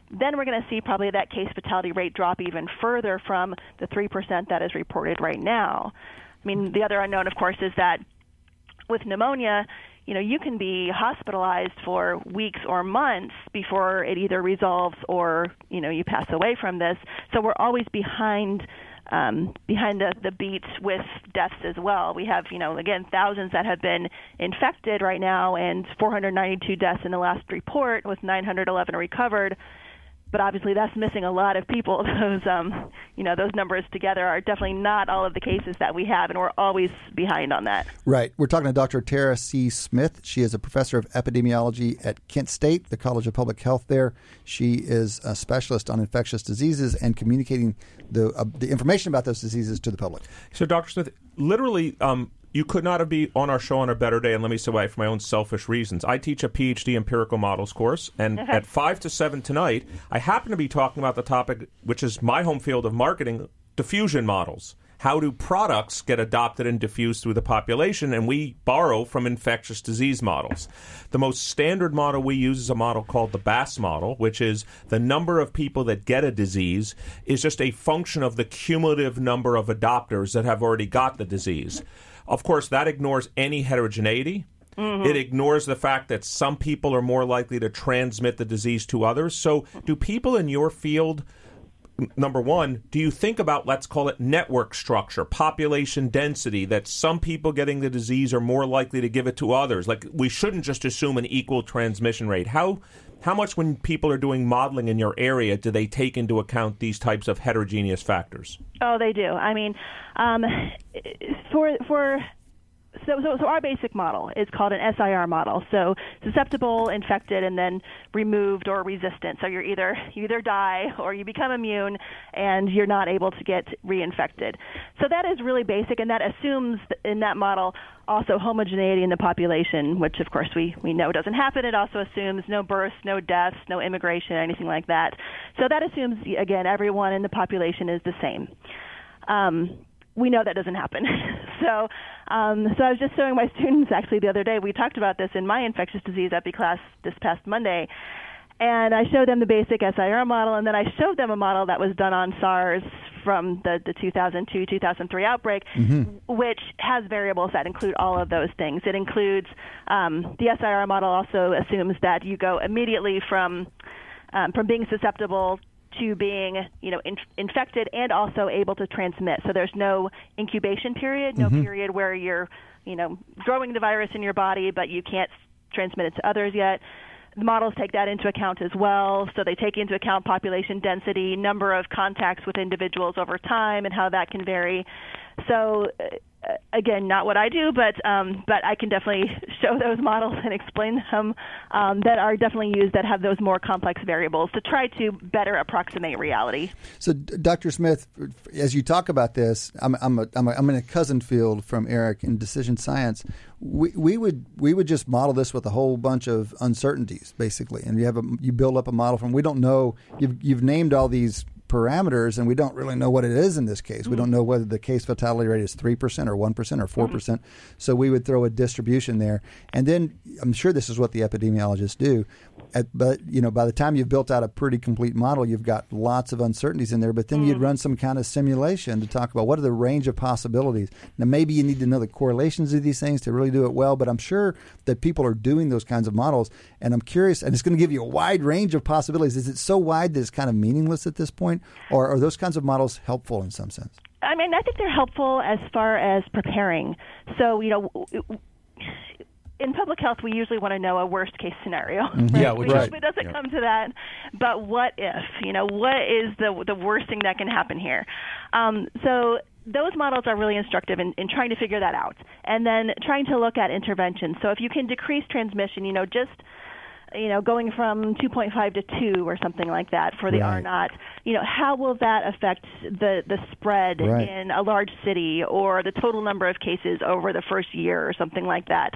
then we're going to see probably that case fatality rate drop even further from the 3% that is reported right now. I mean, the other unknown, of course, is that with pneumonia, you know, you can be hospitalized for weeks or months before it either resolves or, you know, you pass away from this. So we're always behind um, behind the, the beats with deaths as well. We have, you know, again, thousands that have been infected right now and 492 deaths in the last report with 911 recovered but obviously that's missing a lot of people. Those, um, you know, those numbers together are definitely not all of the cases that we have, and we're always behind on that. Right. We're talking to Dr. Tara C. Smith. She is a professor of epidemiology at Kent State, the College of Public Health. There, she is a specialist on infectious diseases and communicating the uh, the information about those diseases to the public. So, Dr. Smith, literally, um, you could not have been on our show on a better day, and let me say why for my own selfish reasons. I teach a PhD empirical models course, and at 5 to 7 tonight, I happen to be talking about the topic, which is my home field of marketing, diffusion models. how do products get adopted and diffused through the population? And we borrow from infectious disease models. The most standard model we use is a model called the Bass model, which is the number of people that get a disease is just a function of the cumulative number of adopters that have already got the disease. Of course, that ignores any heterogeneity. Mm-hmm. It ignores the fact that some people are more likely to transmit the disease to others. So, do people in your field number one, do you think about, let's call it network structure, population density, that some people getting the disease are more likely to give it to others? Like, we shouldn't just assume an equal transmission rate. How, how much, when people are doing modeling in your area, do they take into account these types of heterogeneous factors? Oh, they do. I mean, um, for for so, so so our basic model is called an SIR model. So susceptible, infected, and then removed or resistant. So you're either you either die or you become immune, and you're not able to get reinfected. So that is really basic, and that assumes in that model also homogeneity in the population, which of course we, we know doesn't happen. It also assumes no births, no deaths, no immigration, anything like that. So that assumes again everyone in the population is the same. Um, we know that doesn't happen. so, um, so I was just showing my students actually the other day. We talked about this in my infectious disease epi class this past Monday, and I showed them the basic SIR model, and then I showed them a model that was done on SARS from the, the 2002 2003 outbreak, which has variables that include all of those things. It includes um, the SIR model also assumes that you go immediately from um, from being susceptible to being, you know, in, infected and also able to transmit. So there's no incubation period, no period where you're, you know, growing the virus in your body, but you can't transmit it to others yet. The models take that into account as well. So they take into account population density, number of contacts with individuals over time, and how that can vary. So uh, again, not what I do, but um, but I can definitely show those models and explain them um, that are definitely used that have those more complex variables to try to better approximate reality. So, Dr. Smith, as you talk about this, I'm I'm a, I'm, a, I'm in a cousin field from Eric in decision science. We, we would we would just model this with a whole bunch of uncertainties, basically, and you have a you build up a model from. We don't know. You've you've named all these parameters, and we don't really know what it is in this case. We mm. don't know whether the case fatality rate is three percent or one percent or 4 mm. percent. So we would throw a distribution there, and then I'm sure this is what the epidemiologists do. At, but you know, by the time you've built out a pretty complete model, you've got lots of uncertainties in there. But then you'd mm. run some kind of simulation to talk about what are the range of possibilities. Now, maybe you need to know the correlations of these things to really do it well. But I'm sure that people are doing those kinds of models, and I'm curious. And it's going to give you a wide range of possibilities. Is it so wide that it's kind of meaningless at this point, or are those kinds of models helpful in some sense? I mean, I think they're helpful as far as preparing. So, you know, in public health, we usually want to know a worst case scenario. Yeah, which we is- hope it doesn't yeah. come to that. But what if? You know, what is the the worst thing that can happen here? Um, so those models are really instructive in, in trying to figure that out, and then trying to look at interventions. So if you can decrease transmission, you know, just you know, going from 2.5 to 2 or something like that for the Right. R naught, you know, how will that affect the, the spread Right. in a large city or the total number of cases over the first year or something like that?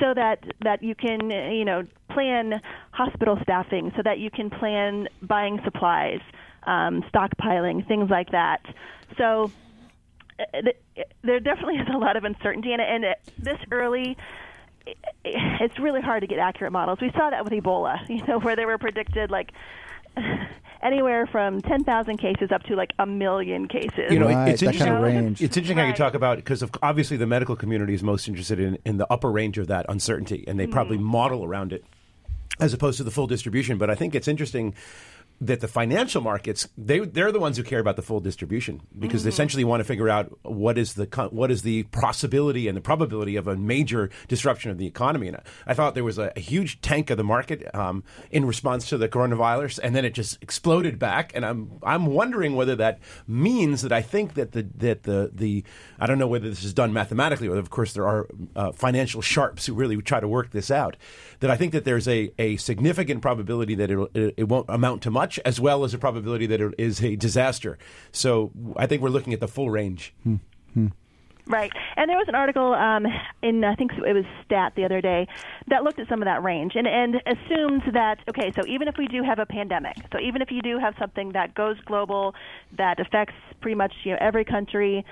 So that, that you can, uh, you know, plan hospital staffing, so that you can plan buying supplies, um, stockpiling, things like that. So uh, th- there definitely is a lot of uncertainty, and, and it, this early, it's really hard to get accurate models. We saw that with Ebola, you know, where they were predicted like anywhere from 10,000 cases up to like a million cases. You know, Right, it's interesting. kind of range. It's interesting how you Right. talk about because obviously the medical community is most interested in, in the upper range of that uncertainty, and they probably mm-hmm. model around it as opposed to the full distribution. But I think it's interesting that the financial markets they they're the ones who care about the full distribution because they essentially want to figure out what is the what is the possibility and the probability of a major disruption of the economy. And I, I thought there was a, a huge tank of the market um, in response to the coronavirus, and then it just exploded back. And I'm I'm wondering whether that means that I think that the that the the I don't know whether this is done mathematically, or of course there are uh, financial sharps who really try to work this out. That I think that there's a, a significant probability that it, it won't amount to much, as well as a probability that it is a disaster. So I think we're looking at the full range. Right. And there was an article um, in, I think it was Stat the other day, that looked at some of that range and, and assumed that, okay, so even if we do have a pandemic, so even if you do have something that goes global, that affects pretty much you know, every country,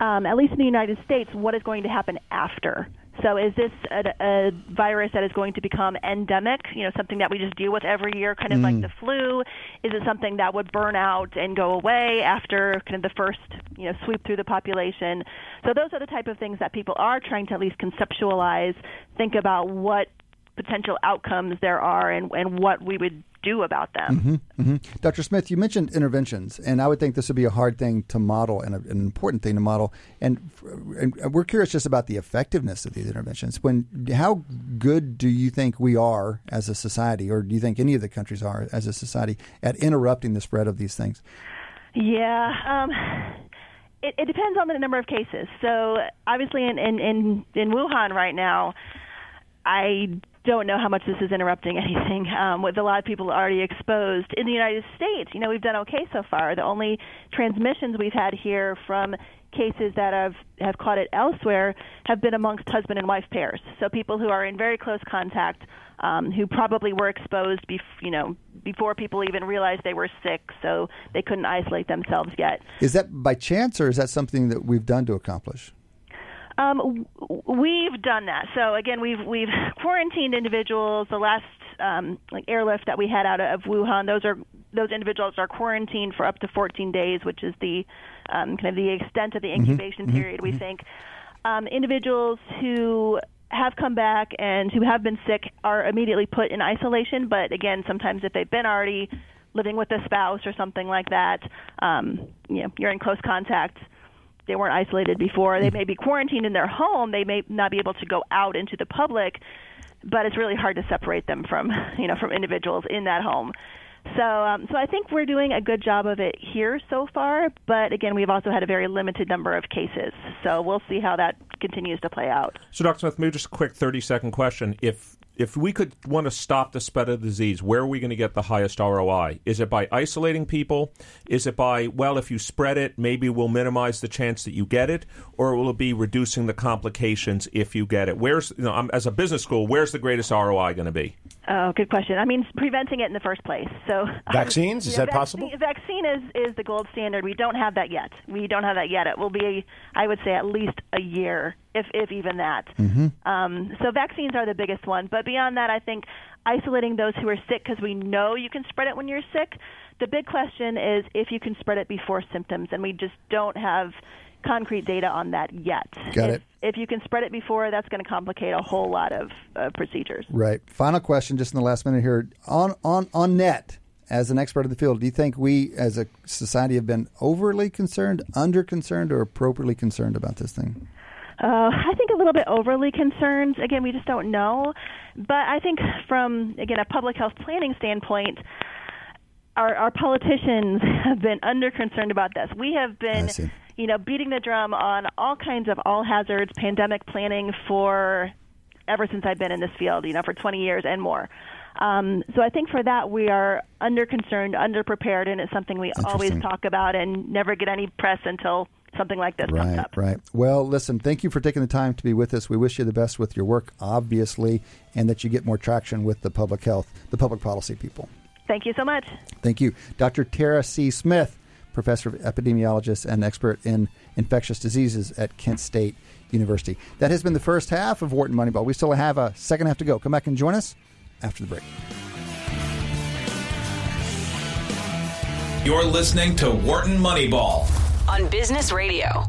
um, at least in the United States, what is going to happen after? So is this a, a virus that is going to become endemic? You know, something that we just deal with every year, kind of like mm. the flu? Is it something that would burn out and go away after kind of the first, you know, sweep through the population? So those are the type of things that people are trying to at least conceptualize, think about what potential outcomes there are and, and what we would do about them. Dr. Smith, you mentioned interventions, and I would think this would be a hard thing to model and a, an important thing to model. And, and we're curious just about the effectiveness of these interventions. When how good do you think we are as a society, or do you think any of the countries are as a society at interrupting the spread of these things? Yeah. Um, it, it depends on the number of cases. So obviously, in in in, in Wuhan right now, I don't know how much this is interrupting anything um, with a lot of people already exposed. In the United States, you know, we've done okay so far. The only transmissions we've had here from cases that have have caught it elsewhere have been amongst husband and wife pairs. So people who are in very close contact, um, who probably were exposed, bef- you know, before people even realized they were sick, so they couldn't isolate themselves yet. Is that by chance, or is that something that we've done to accomplish? Um, we've done that. So again, we've we've quarantined individuals. The last um, like airlift that we had out of Wuhan, those are those individuals are quarantined for up to 14 days, which is the um, kind of the extent of the incubation period. We think um, individuals who have come back and who have been sick are immediately put in isolation. But again, sometimes if they've been already living with a spouse or something like that, um, you know, you're in close contact they weren't isolated before. They may be quarantined in their home. They may not be able to go out into the public, but it's really hard to separate them from you know from individuals in that home. So, um, so I think we're doing a good job of it here so far. But again, we've also had a very limited number of cases. So we'll see how that continues to play out. So, Dr. Smith, maybe just a quick 30 second question. If if we could want to stop the spread of the disease, where are we going to get the highest ROI? Is it by isolating people? Is it by, well, if you spread it, maybe we'll minimize the chance that you get it? Or will it be reducing the complications if you get it? Where's, you know, I'm, as a business school, where's the greatest ROI going to be? Oh, good question. I mean, preventing it in the first place. So Vaccines? Is Yeah, that vaccine, possible? Vaccine is is the gold standard. We don't have that yet. We don't have that yet. It will be, I would say, at least a year, if if even that. Um, so vaccines are the biggest one. But beyond that, I think isolating those who are sick because we know you can spread it when you're sick. The big question is if you can spread it before symptoms, and we just don't have concrete data on that yet. Got if, it. If you can spread it before, that's going to complicate a whole lot of uh, procedures. Right. Final question, just in the last minute here. On on on net, as an expert of the field, do you think we, as a society, have been overly concerned, under concerned, or appropriately concerned about this thing? Uh, I think a little bit overly concerned. Again, we just don't know. But I think from again a public health planning standpoint, our, our politicians have been under concerned about this. We have been, you know, beating the drum on all kinds of all hazards pandemic planning for ever since I've been in this field. You know, for 20 years and more. Um, so I think for that we are under concerned, under prepared, and it's something we always talk about and never get any press until something like this comes Right, up. right. Well, listen, thank you for taking the time to be with us. We wish you the best with your work, obviously, and that you get more traction with the public health, the public policy people. Thank you so much. Thank you. Dr. Tara C. Smith, professor of epidemiologist and expert in infectious diseases at Kent State University. That has been the first half of Wharton Moneyball. We still have a second half to go. Come back and join us after the break. You're listening to Wharton Moneyball. On Business Radio.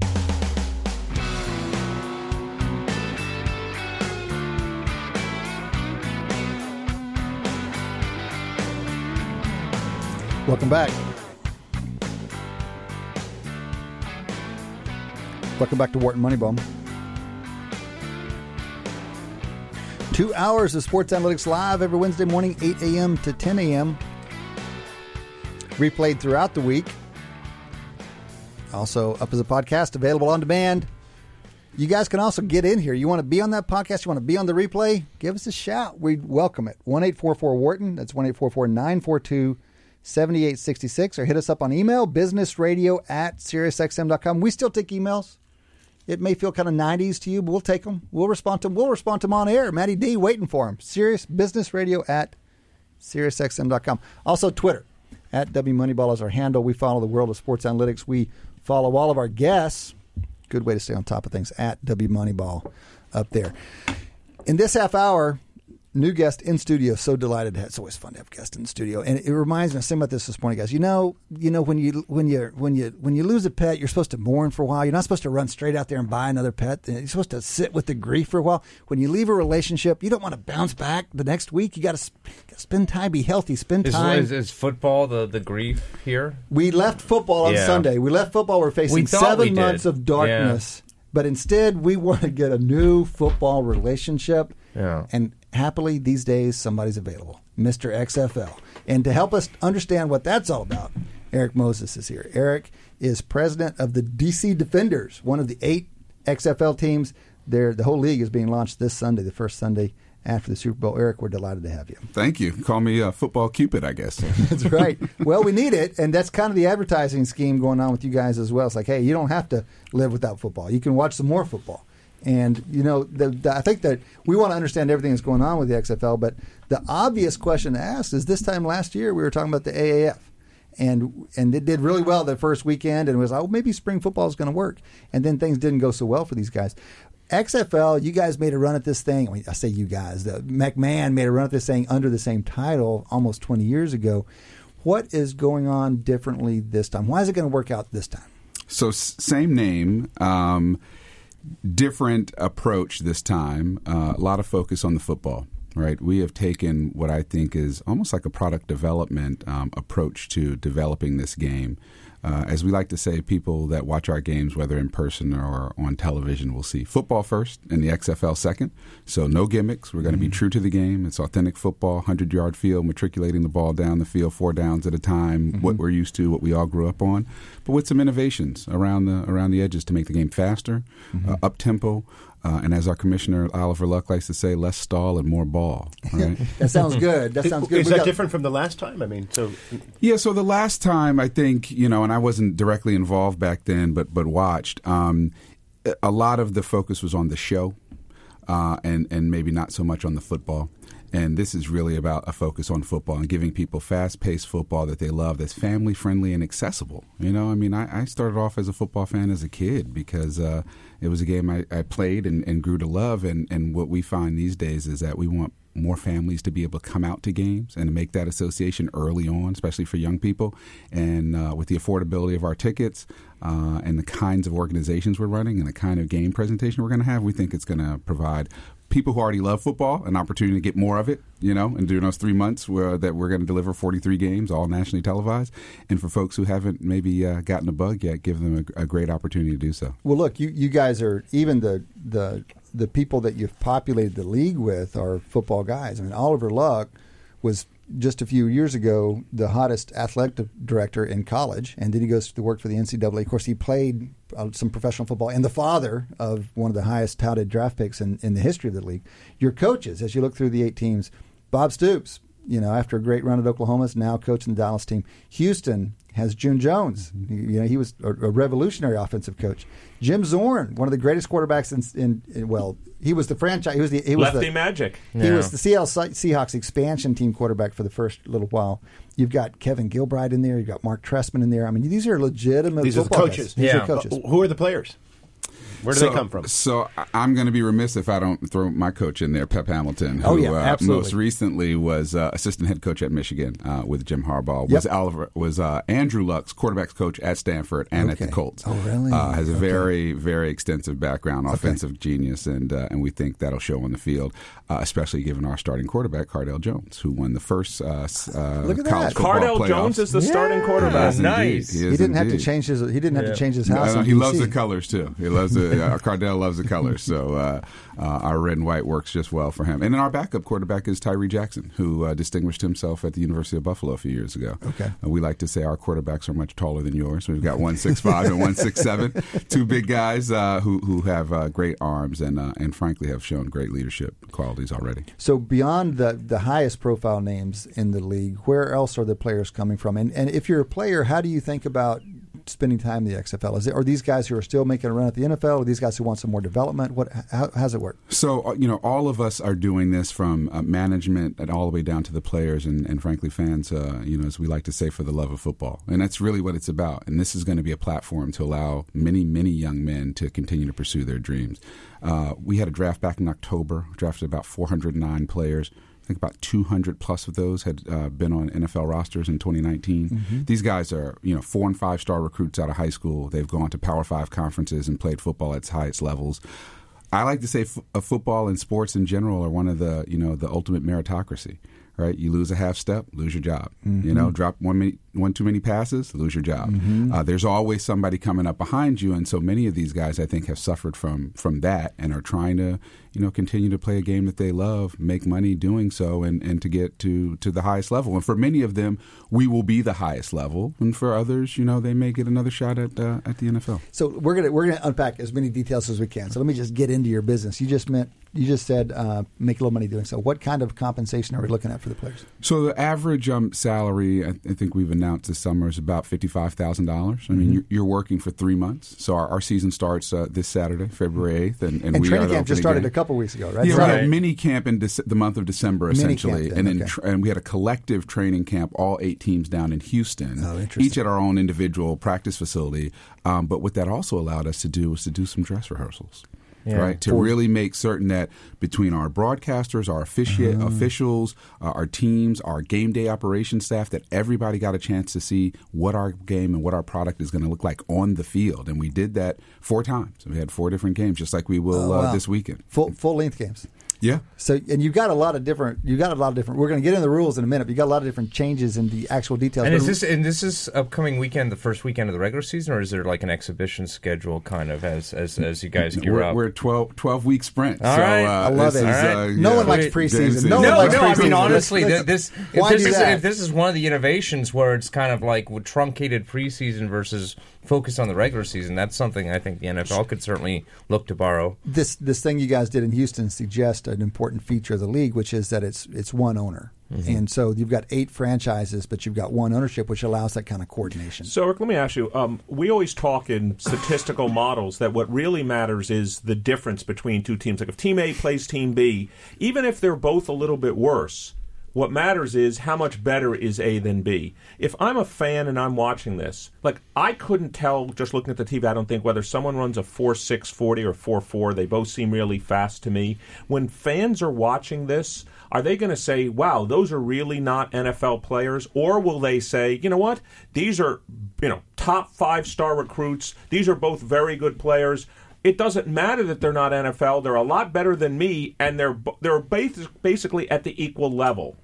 Welcome back. Welcome back to Wharton Moneyball. Two hours of Sports Analytics Live every Wednesday morning, 8 a.m. to 10 a.m. Replayed throughout the week. Also up as a podcast, available on demand. You guys can also get in here. You want to be on that podcast? You want to be on the replay? Give us a shout. We'd welcome it. 1 844 Wharton. That's 1 844 942 7866. Or hit us up on email, businessradio at SiriusXM.com. We still take emails. It may feel kind of 90s to you, but we'll take them. We'll respond to them. We'll respond to them on air. Matty D waiting for him. Sirius Business Radio at SiriusXM.com. Also, Twitter at W Moneyball is our handle. We follow the world of sports analytics. We follow all of our guests. Good way to stay on top of things at W Moneyball up there. In this half hour, new guest in studio. So delighted to. It's always fun to have guests in the studio, and it reminds me. I was thinking about this this morning, guys. You know, you know when you when you when you when you lose a pet, you're supposed to mourn for a while. You're not supposed to run straight out there and buy another pet. You're supposed to sit with the grief for a while. When you leave a relationship, you don't want to bounce back the next week. You got to spend time, be healthy, spend time. is, is football the, the grief here? We left football on Yeah. Sunday. We left football. We're facing We seven we months of darkness. But instead, we want to get a new football relationship. Yeah. And happily, these days, somebody's available, Mr. XFL. And to help us understand what that's all about, Erik Moses is here. Erik is president of the DC Defenders, one of the eight XFL teams. There, the whole league is being launched this Sunday, the first Sunday after the Super Bowl. Erik, we're delighted to have you. Thank you. Call me uh, Football Cupid, I guess. That's right. Well, we need it, and that's kind of the advertising scheme going on with you guys as well. It's like, hey, you don't have to live without football. You can watch some more football. And you know, the, the, I think that we want to understand everything that's going on with the XFL. But the obvious question to ask is: This time last year, we were talking about the AAF, and and it did really well the first weekend, and it was oh maybe spring football is going to work, and then things didn't go so well for these guys. XFL, you guys made a run at this thing. I, mean, I say you guys. The McMahon made a run at this thing under the same title almost 20 years ago. What is going on differently this time? Why is it going to work out this time? So, same name, um, different approach this time. Uh, a lot of focus on the football. Right, we have taken what I think is almost like a product development um, approach to developing this game. Uh, as we like to say, people that watch our games, whether in person or on television, will see football first and the XFL second. So no gimmicks. We're going to be true to the game. It's authentic football, hundred yard field, matriculating the ball down the field, four downs at a time. What we're used to, what we all grew up on, but with some innovations around the around the edges to make the game faster, uh, up tempo. Uh, and as our commissioner Oliver Luck likes to say, less stall and more ball. Right? That sounds good. That sounds good. Is We that got- different from the last time? I mean, so Yeah, so the last time I think you know, and I wasn't directly involved back then, but but watched. Um, a lot of the focus was on the show, uh, and and maybe not so much on the football. And this is really about a focus on football and giving people fast-paced football that they love, that's family-friendly and accessible. You know, I mean, I, I started off as a football fan as a kid because uh, it was a game I, I played and, and grew to love. And, and what we find these days is that we want more families to be able to come out to games and to make that association early on, especially for young people. And uh, with the affordability of our tickets uh, and the kinds of organizations we're running and the kind of game presentation we're going to have, we think it's going to provide people who already love football an opportunity to get more of it, you know, and during those three months where, that we're going to deliver 43 games, all nationally televised. And for folks who haven't maybe uh, gotten a bug yet, give them a, a great opportunity to do so. Well, look, you, you guys are even the the the people that you've populated the league with are football guys. I mean, Oliver Luck was just a few years ago the hottest athletic director in college, and then he goes to work for the NCAA. Of course, he played uh, some professional football, and the father of one of the highest touted draft picks in, in the history of the league. Your coaches, as you look through the eight teams, Bob Stoops, you know, after a great run at Oklahoma, is now coaching the Dallas team. Houston has June Jones. You know, he was a, a revolutionary offensive coach. Jim Zorn, one of the greatest quarterbacks in, in, in well, he was the franchise. He was the he was Lefty the, Magic. He Yeah. was the CL Seahawks expansion team quarterback for the first little while. You've got Kevin Gilbride in there. You've got Marc Trestman in there. I mean, these are legitimate. these are the coaches. Guys. These Yeah. are coaches. Who are the players? Where do so, they come from? So I- I'm going to be remiss if I don't throw my coach in there, Pep Hamilton, who Oh, yeah, uh, most recently was uh, assistant head coach at Michigan uh, with Jim Harbaugh. Was Yep. Oliver was uh, Andrew Luck's quarterbacks coach at Stanford and at the Colts. Oh, really? Uh, has a Okay. very very extensive background, offensive genius, and uh, and we think that'll show on the field, uh, especially given our starting quarterback Cardale Jones, who won the first uh, uh, Look at college that. football Cardale playoffs. Jones is the starting quarterback. Yes, Nice. He he didn't have to change his. He didn't have to change his house. No, in he loves the colors too. He loves the uh, Cardale loves the colors. So uh, uh, our red and white works just well for him. And then our backup quarterback is Tyree Jackson, who uh, distinguished himself at the University of Buffalo a few years ago. Okay. Uh, we like to say our quarterbacks are much taller than yours. We've got one six five and one six seven, two big guys uh, who who have uh, great arms and uh, and frankly have shown great leadership qualities already. So beyond the the highest profile names in the league, where else are the players coming from? And and if you're a player, how do you think about spending time in the XFL? Is it, are these guys who are still making a run at the NFL? Or these guys who want some more development? What? How, how's it work? So, uh, you know, all of us are doing this from uh, management and all the way down to the players and, and frankly, fans, uh, you know, as we like to say, for the love of football. And that's really what it's about. And this is going to be a platform to allow many, many young men to continue to pursue their dreams. Uh, we had a draft back in October, drafted about 409 players. I think about 200 plus of those had uh, been on NFL rosters in 2019. These guys are, you know, four and five star recruits out of high school. They've gone to Power Five conferences and played football at its highest levels. I like to say f- uh, football and sports in general are one of the, you know, the ultimate meritocracy. Right, you lose a half step, lose your job. You know, drop one one too many passes, lose your job. Uh, there's always somebody coming up behind you, and so many of these guys, I think, have suffered from from that and are trying to, you know, continue to play a game that they love, make money doing so, and, and to get to to the highest level. And for many of them, we will be the highest level, and for others, you know, they may get another shot at uh, at the NFL. So we're gonna we're gonna unpack as many details as we can. So let me just get into your business. You just meant you just said uh, make a little money doing so. What kind of compensation are we looking at for the players? So the average um, salary, I, I think we've announced this summer, is about fifty-five thousand dollars. I Mm-hmm. mean, you're, you're working for three months. So our, our season starts uh, this Saturday, February eighth, and, and, And we training are camp just started game. a couple weeks ago, right? Yeah, So- we had a mini camp in Dece- the month of December, Mini camp essentially, then, and then okay. tr- and we had a collective training camp, all eight teams down in Houston, Oh, each at our own individual practice facility. Um, but what that also allowed us to do was to do some dress rehearsals. Yeah. Right to really make certain that between our broadcasters, our offici- Uh-huh. officials, uh, our teams, our game day operations staff, that everybody got a chance to see what our game and what our product is going to look like on the field, and we did that four times. We had four different games, just like we will Oh, uh, this weekend. full full length games. Yeah, So and you've got a lot of different. You got a lot of different. We're going to get into the rules in a minute. But you got a lot of different changes in the actual details. And But is this and this is upcoming weekend, the first weekend of the regular season, or is there like an exhibition schedule kind of as as, as you guys gear we're, up? we're 12, 12 week sprint. All so, right. uh, I love this it. is, All right. uh, no yeah. one likes preseason. James No, is- one no, likes no. preseason. I mean, Let's- honestly, let's- this if this is if this is one of the innovations where it's kind of like with truncated preseason versus focus on the regular season, that's something I think the NFL could certainly look to borrow. this this thing you guys did in Houston suggests an important feature of the league, which is that it's it's one owner, Mm-hmm. and so you've got eight franchises, but you've got one ownership, which allows that kind of coordination. So, Rick, let me ask you. Um, we always talk in statistical models that what really matters is the difference between two teams. Like if Team A plays Team B, even if they're both a little bit worse, what matters is how much better is A than B. If I'm a fan and I'm watching this, like I couldn't tell just looking at the TV, I don't think whether someone runs a 4 6 40 or 4 4. They both seem really fast to me. When fans are watching this, are they going to say, wow, those are really not NFL players? Or will they say, you know what? These are, you know, top five star recruits. These are both very good players. It doesn't matter that they're not NFL. They're a lot better than me, and they're they're basically at the equal level.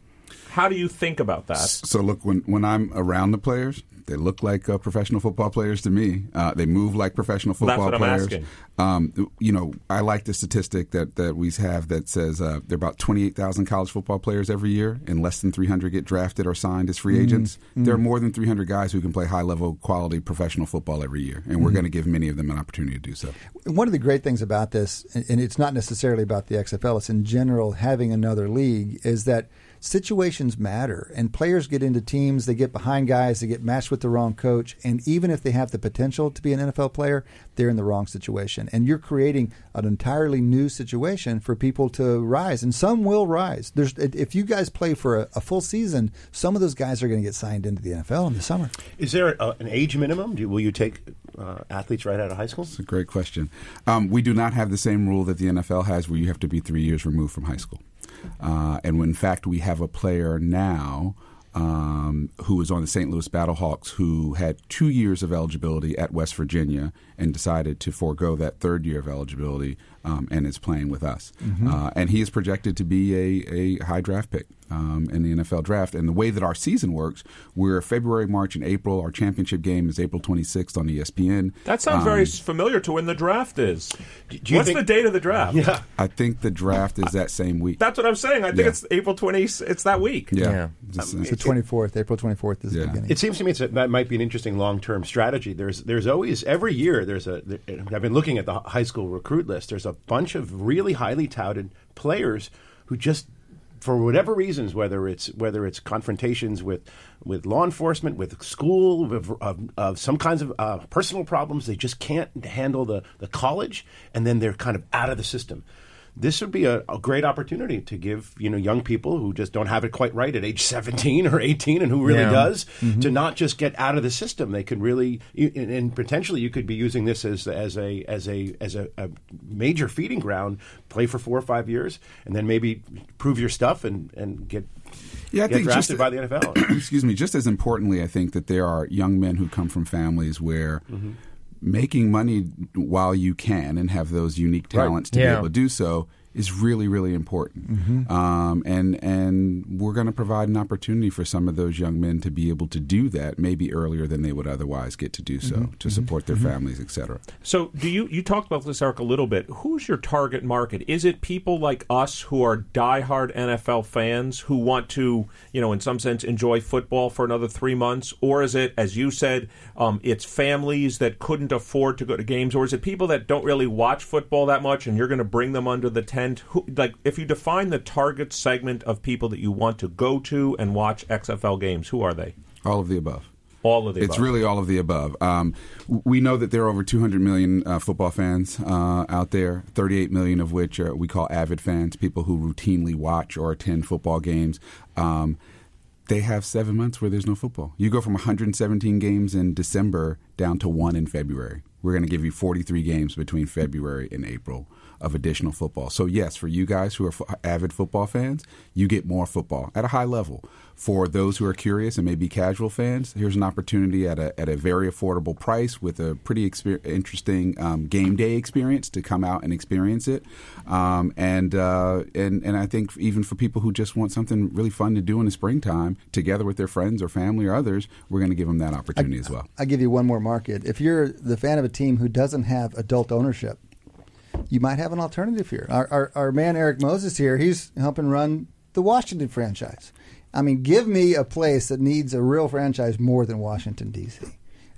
How do you think about that? So look, when when I'm around the players, they look like uh, professional football players to me. Uh, they move like professional Well, that's football what I'm players. asking. Um, you know, I like the statistic that, that we have that says uh, there are about 28,000 college football players every year, and less than 300 get drafted or signed as free agents. There are more than 300 guys who can play high level quality professional football every year, and we're going to give many of them an opportunity to do so. One of the great things about this, and and it's not necessarily about the XFL, it's in general having another league, is that situations matter. And players get into teams, they get behind guys, they get matched with the wrong coach. And even if they have the potential to be an NFL player, they're in the wrong situation. And you're creating an entirely new situation for people to rise. And some will rise. There's, if you guys play for a, a full season, some of those guys are going to get signed into the NFL in the summer. Is there a, an age minimum? Do, will you take uh, athletes right out of high school? that's a great question. Um, we do not have the same rule that the NFL has, where you have to be three years removed from high school. Uh, and when, in fact, we have a player now um, who is on the St. Louis Battlehawks who had two years of eligibility at West Virginia and decided to forego that third year of eligibility um, and is playing with us. Uh, and he is projected to be a, a high draft pick um, in the NFL draft. And the way that our season works, we're February, March, and April. Our championship game is April 26th on E ESPN. That sounds Um, very familiar to when the draft is. do you What's think- the date of the draft? Yeah. I think the draft is that same week. That's what I'm saying. I think Yeah. it's April 20. It's that week. yeah. Yeah. Just- It's the 24th, April 24th is the beginning. It seems to me it's a, that might be an interesting long-term strategy. There's there's always every year there's a there, I've been looking at the high school recruit list. There's a bunch of really highly touted players who just for whatever reasons, whether it's whether it's confrontations with with law enforcement, with school, with, of, of some kinds of uh, personal problems, they just can't handle the the college, and then they're kind of out of the system this would be a, a, great opportunity to give you know young people who just don't have it quite right at age 17 or 18 and who really Yeah. does to not just get out of the system they can really and, and potentially you could be using this as as a as a as a, a major feeding ground play for four or five years and then maybe prove your stuff and and get Yeah, I get think drafted just- by the NFL excuse me, just as importantly, I think that there are young men who come from families where Mm-hmm. Making money while you can and have those unique Right. talents to Yeah. be able to do so is really, really important. Mm-hmm. Um, and and we're going to provide an opportunity for some of those young men to be able to do that maybe earlier than they would otherwise get to do so Mm-hmm. to support their families, et cetera. So, do you you talked about this, Erik, a little bit? Who's your target market? Is it people like us who are diehard NFL fans who want to, you know, in some sense, enjoy football for another three months, or is it, as you said, um, it's families that couldn't afford to go to games, or is it people that don't really watch football that much, and you're going to bring them under the tent? Who, like, if you define the target segment of people that you want to go to and watch XFL games, who are they? All of the above. All of the It's above. really all of the above. Um, we know that there are over 200 million uh, football fans uh, out there, 38 million of which are, we call avid fans, people who routinely watch or attend football games. Um, they have seven months where there's no football. You go from 117 games in December down to one in February. We're going to give you 43 games between February and April of additional football. So, yes, for you guys who are f- avid football fans, you get more football at a high level. For those who are curious and maybe casual fans, here's an opportunity at a, at a very affordable price with a pretty exper- interesting um, game day experience to come out and experience it. Um, and, uh, and, and I think even for people who just want something really fun to do in the springtime, together with their friends or family or others, we're going to give them that opportunity as well. I'll give you one more market. If you're the fan of a team who doesn't have adult ownership, you might have an alternative here. Our, our, our man Erik Moses here, he's helping run the Washington franchise. I mean, give me a place that needs a real franchise more than Washington D.C.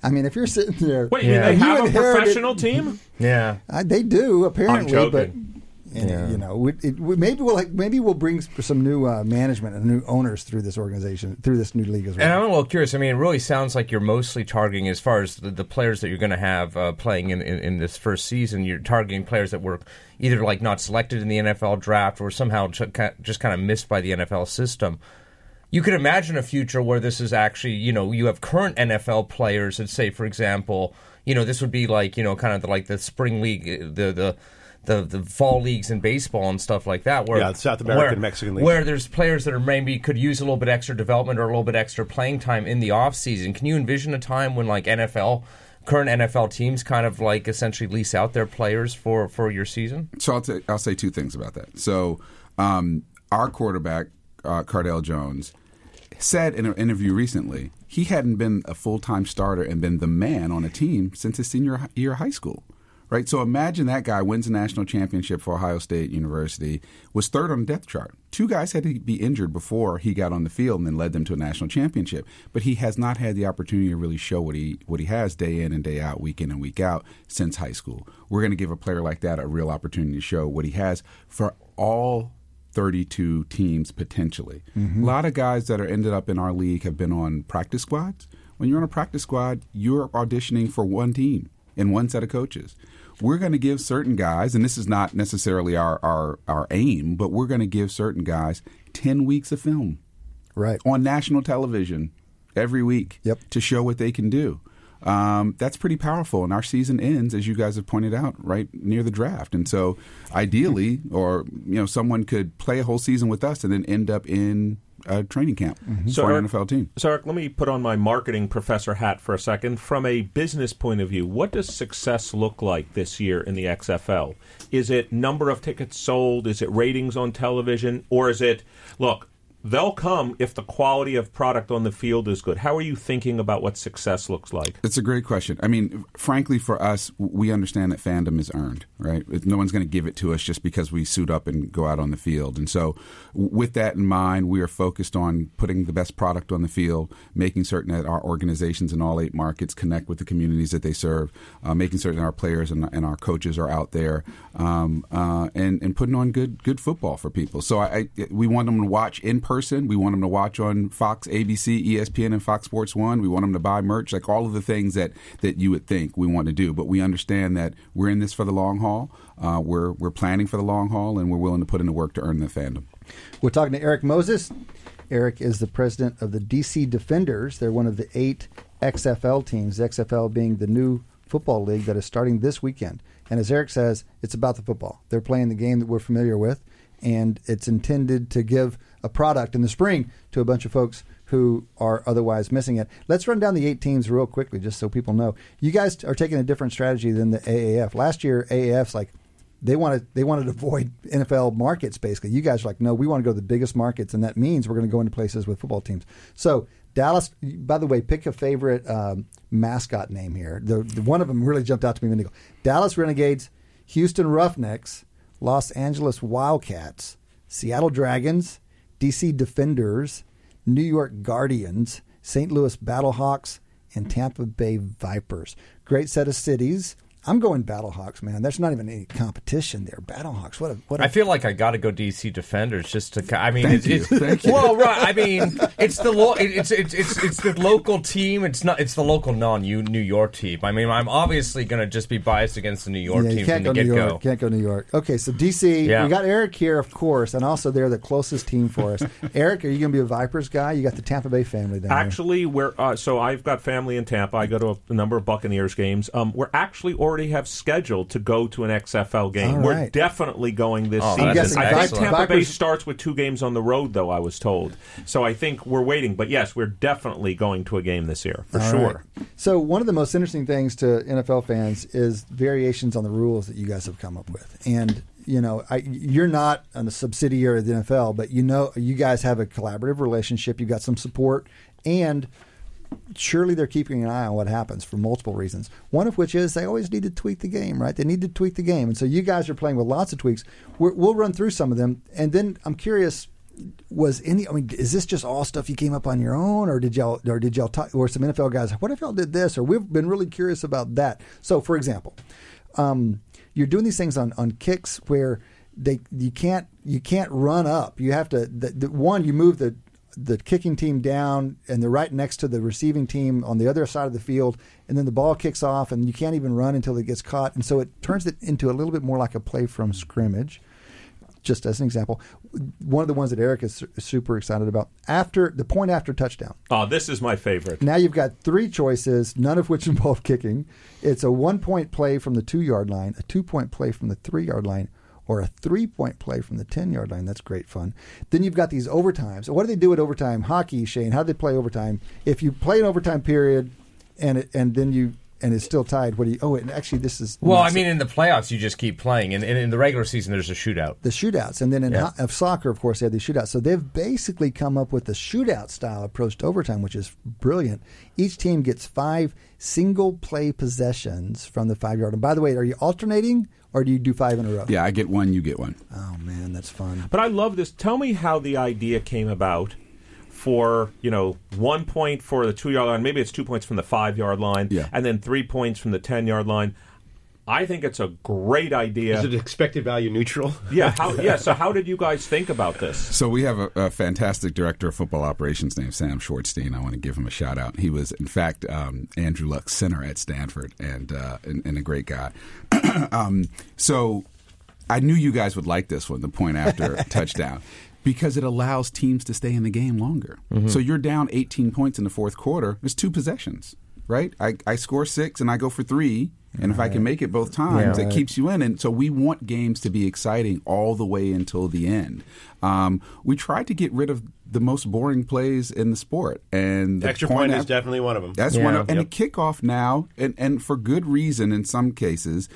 I mean, if you're sitting there, Wait, you mean Yeah. they You have a professional team? Yeah. Uh, they do apparently, joking. but and, you know, we, it, we, maybe we'll like, maybe we'll bring some new uh, management and new owners through this organization, through this new league as well. And I'm a little curious. I mean, it really sounds like you're mostly targeting, as far as the, the players that you're going to have uh, playing in, in, in this first season, you're targeting players that were either like not selected in the NFL draft or somehow ju- just kind of missed by the NFL system. You could imagine a future where this is actually, you know, you have current NFL players that say, for example, you know, this would be like, you know, kind of the, like the spring league, uh, the the. The, the fall leagues in baseball and stuff like that, where Yeah, South American, where- Mexican leagues. where there's players that are maybe could use a little bit extra development or a little bit extra playing time in the off season. Can you envision a time when like NFL current NFL teams kind of like essentially lease out their players for for your season? So I'll, t- I'll say two things about that. So um, our quarterback, uh, Cardale Jones, said in an interview recently he hadn't been a full time starter and been the man on a team since his senior year of high school. Right, so imagine that guy wins a national championship for Ohio State University, was third on the depth chart. Two guys had to be injured before he got on the field and then led them to a national championship. But he has not had the opportunity to really show what he what he has day in and day out, week in and week out since high school. We're going to give a player like that a real opportunity to show what he has for all 32 teams potentially. Mm-hmm. A lot of guys that are ended up in our league have been on practice squads. When you're on a practice squad, you're auditioning for one team and one set of coaches. We're going to give certain guys, and this is not necessarily our, our, our aim, but we're going to give certain guys 10 weeks of film right. on national television every week Yep. to show what they can do. Um, that's pretty powerful. And our season ends, as you guys have pointed out, right near the draft. And so, ideally, or you know, someone could play a whole season with us and then end up in a training camp mm-hmm. So for an Erik- NFL team. So, Erik, let me put on my marketing professor hat for a second. From a business point of view, what does success look like this year in the XFL? Is it number of tickets sold? Is it ratings on television? Or is it, look, they'll come if the quality of product on the field is good. How are you thinking about what success looks like? It's a great question. I mean, frankly, for us, we understand that fandom is earned, right? No one's going to give it to us just because we suit up and go out on the field. And so, with that in mind, we are focused on putting the best product on the field, making certain that our organizations in all eight markets connect with the communities that they serve, uh, making certain our players and, and, our coaches are out there, um, uh, and, and putting on good good football for people. So I, I, we want them to watch in person. We want them to watch on Fox, ABC, ESPN, and Fox Sports One. We want them to buy merch, like all of the things that, that you would think we want to do. But we understand that we're in this for the long haul. Uh, we're we're planning for the long haul, and we're willing to put in the work to earn the fandom. We're talking to Erik Moses. Erik is the president of the DC Defenders. They're one of the eight XFL teams. XFL being the new football league that is starting this weekend. And as Erik says, it's about the football. They're playing the game that we're familiar with, and it's intended to give a product in the spring to a bunch of folks who are otherwise missing it. Let's run down the eight teams real quickly, just so people know. You guys are taking a different strategy than the AAF. Last year, AAF's like they wanted they wanted to avoid NFL markets. Basically, you guys are like, no, we want to go to the biggest markets, and that means we're going to go into places with football teams. So Dallas. By the way, pick a favorite um, mascot name here. The, the, one of them really jumped out to me when they go Dallas Renegades, Houston Roughnecks, Los Angeles Wildcats, Seattle Dragons, DC Defenders, New York Guardians, St. Louis Battlehawks, and Tampa Bay Vipers. Great set of cities. I'm going Battlehawks, man. There's not even any competition there. Battlehawks. What a what. A, I feel like I got to go DC Defenders just to. I mean, Thank it's, you. it's Thank you. well, right. I mean, it's the lo- it's, it's it's it's the local team. It's not. It's the local non New York team. I mean, I'm obviously going to just be biased against the New York yeah, team you can't from go the New get York. go. Can't go New York. Okay, so DC. Yeah. We got Erik here, of course, and also they're the closest team for us. Eric, are you going to be a Vipers guy? You got the Tampa Bay family down there. Actually, we're uh, so I've got family in Tampa. I go to a, a number of Buccaneers games. Um, we're actually already have scheduled to go to an XFL game. All We're right. definitely going this Oh, season. I'm guessing I think excellent. Tampa Bay starts with two games on the road, though. I was told. So I think we're waiting. But yes, we're definitely going to a game this year for All sure. right. So one of the most interesting things to NFL fans is variations on the rules that you guys have come up with, and you know, I, you're not a subsidiary of the NFL, but you know, you guys have a collaborative relationship. You've got some support, and surely they're keeping an eye on what happens for multiple reasons. One of which is they always need to tweak the game, right? They need to tweak the game, and so you guys are playing with lots of tweaks. We're, we'll run through some of them, and then I'm curious. Was any? I mean, is this just all stuff you came up on your own, or did y'all, or did y'all talk, or some NFL guys? What if y'all did this, or we've been really curious about that. So, for example, um, you're doing these things on, on kicks where they you can't you can't run up. You have to the, the one you move the the kicking team down and they're right next to the receiving team on the other side of the field and then the ball kicks off and you can't even run until it gets caught and so it turns it into a little bit more like a play from scrimmage just as an example one of the ones that Eric is super excited about after the point after touchdown Oh, this is my favorite. now you've got three choices, none of which involve kicking. It's a one point play from the two yard line, a two point play from the three yard line, or a three point play from the 10 yard line. That's great fun. Then you've got these overtimes. What do they do at overtime? Hockey, Shane, how do they play overtime? If you play an overtime period and it, and then you and it's still tied, what do you oh and actually this is Well, I mean, in the playoffs, you just keep playing, and, and in the regular season, there's a shootout. the shootouts. And then in Yeah. ho- of soccer, of course, they have the shootouts. So they've basically come up with the shootout style approach to overtime, which is brilliant. Each team gets five single play possessions from the five yard. And by the way, are you alternating or do you do five in a row? Yeah, I get one, you get one. Oh man, that's fun. But I love this. Tell me how the idea came about for you know one point for the two yard line. Maybe it's two points from the five yard line, Yeah. and then three points from the ten yard line. I think it's a great idea. Is it expected value neutral? yeah, how, yeah. So how did you guys think about this? So we have a, a fantastic director of football operations named Sam Schwartzstein. I want to give him a shout out. He was, in fact, um, Andrew Luck's center at Stanford, and uh, and, and a great guy. um, so I knew you guys would like this one, the point after touchdown. Because it allows teams to stay in the game longer. So you're down 18 points in the fourth quarter. There's two possessions, right? I, I score six and I go for three. And if I can make it both times, Yeah. it keeps you in. And so we want games to be exciting all the way until the end. Um, we tried to get rid of the most boring plays in the sport, and the Extra point is af- definitely one of them. That's Yeah. one, of, and Yep. the kickoff now, and and for good reason in some cases.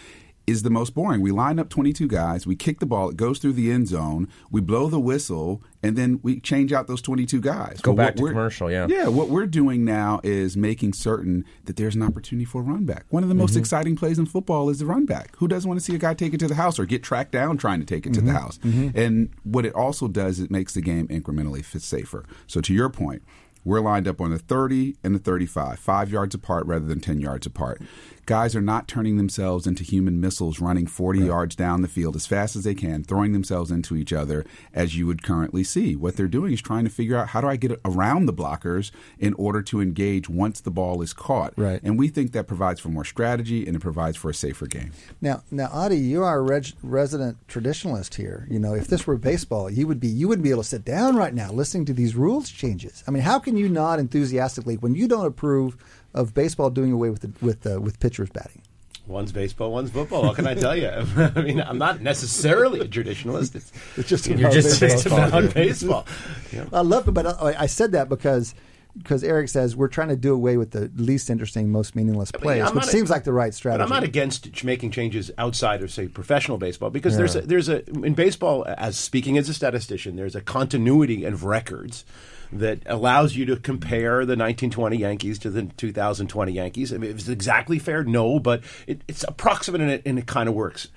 Is the most boring. We line up 22 guys, we kick the ball, it goes through the end zone, we blow the whistle, and then we change out those 22 guys. Go But back to commercial, yeah. Yeah, what we're doing now is making certain that there's an opportunity for a run back. One of the most mm-hmm. exciting plays in football is the run back. Who doesn't want to see a guy take it to the house or get tracked down trying to take it to the mm-hmm. house? Mm-hmm. And what it also does, is it makes the game incrementally safer. So to your point, we're lined up on the 30 and the 35, five yards apart rather than 10 yards apart. Guys are not turning themselves into human missiles running 40 yards down the field as fast as they can, throwing themselves into each other as you would currently see. What they're doing is trying to figure out how do I get around the blockers in order to engage once the ball is caught. Right. And we think that provides for more strategy and it provides for a safer game. Now, now, Adi, you are a reg- resident traditionalist here. You know, if this were baseball, you would be you wouldn't be able to sit down right now listening to these rules changes. I mean, how can you not enthusiastically when you don't approve of baseball doing away with the, with uh, with pitchers batting? One's baseball, one's football. What can I tell you? I mean, I'm not necessarily a traditionalist. It's, It's just You're just- baseball. it's about baseball. I love it, but I, I said that because because Erik says we're trying to do away with the least interesting, most meaningless I mean, plays, which a- seems like the right strategy. But I'm not against making changes outside of say professional baseball because there's a, there's a in baseball as speaking as a statistician there's a continuity of records that allows you to compare the 1920 Yankees to the 2020 Yankees. I mean, is it exactly fair? No, but it, it's approximate and it, and it kind of works.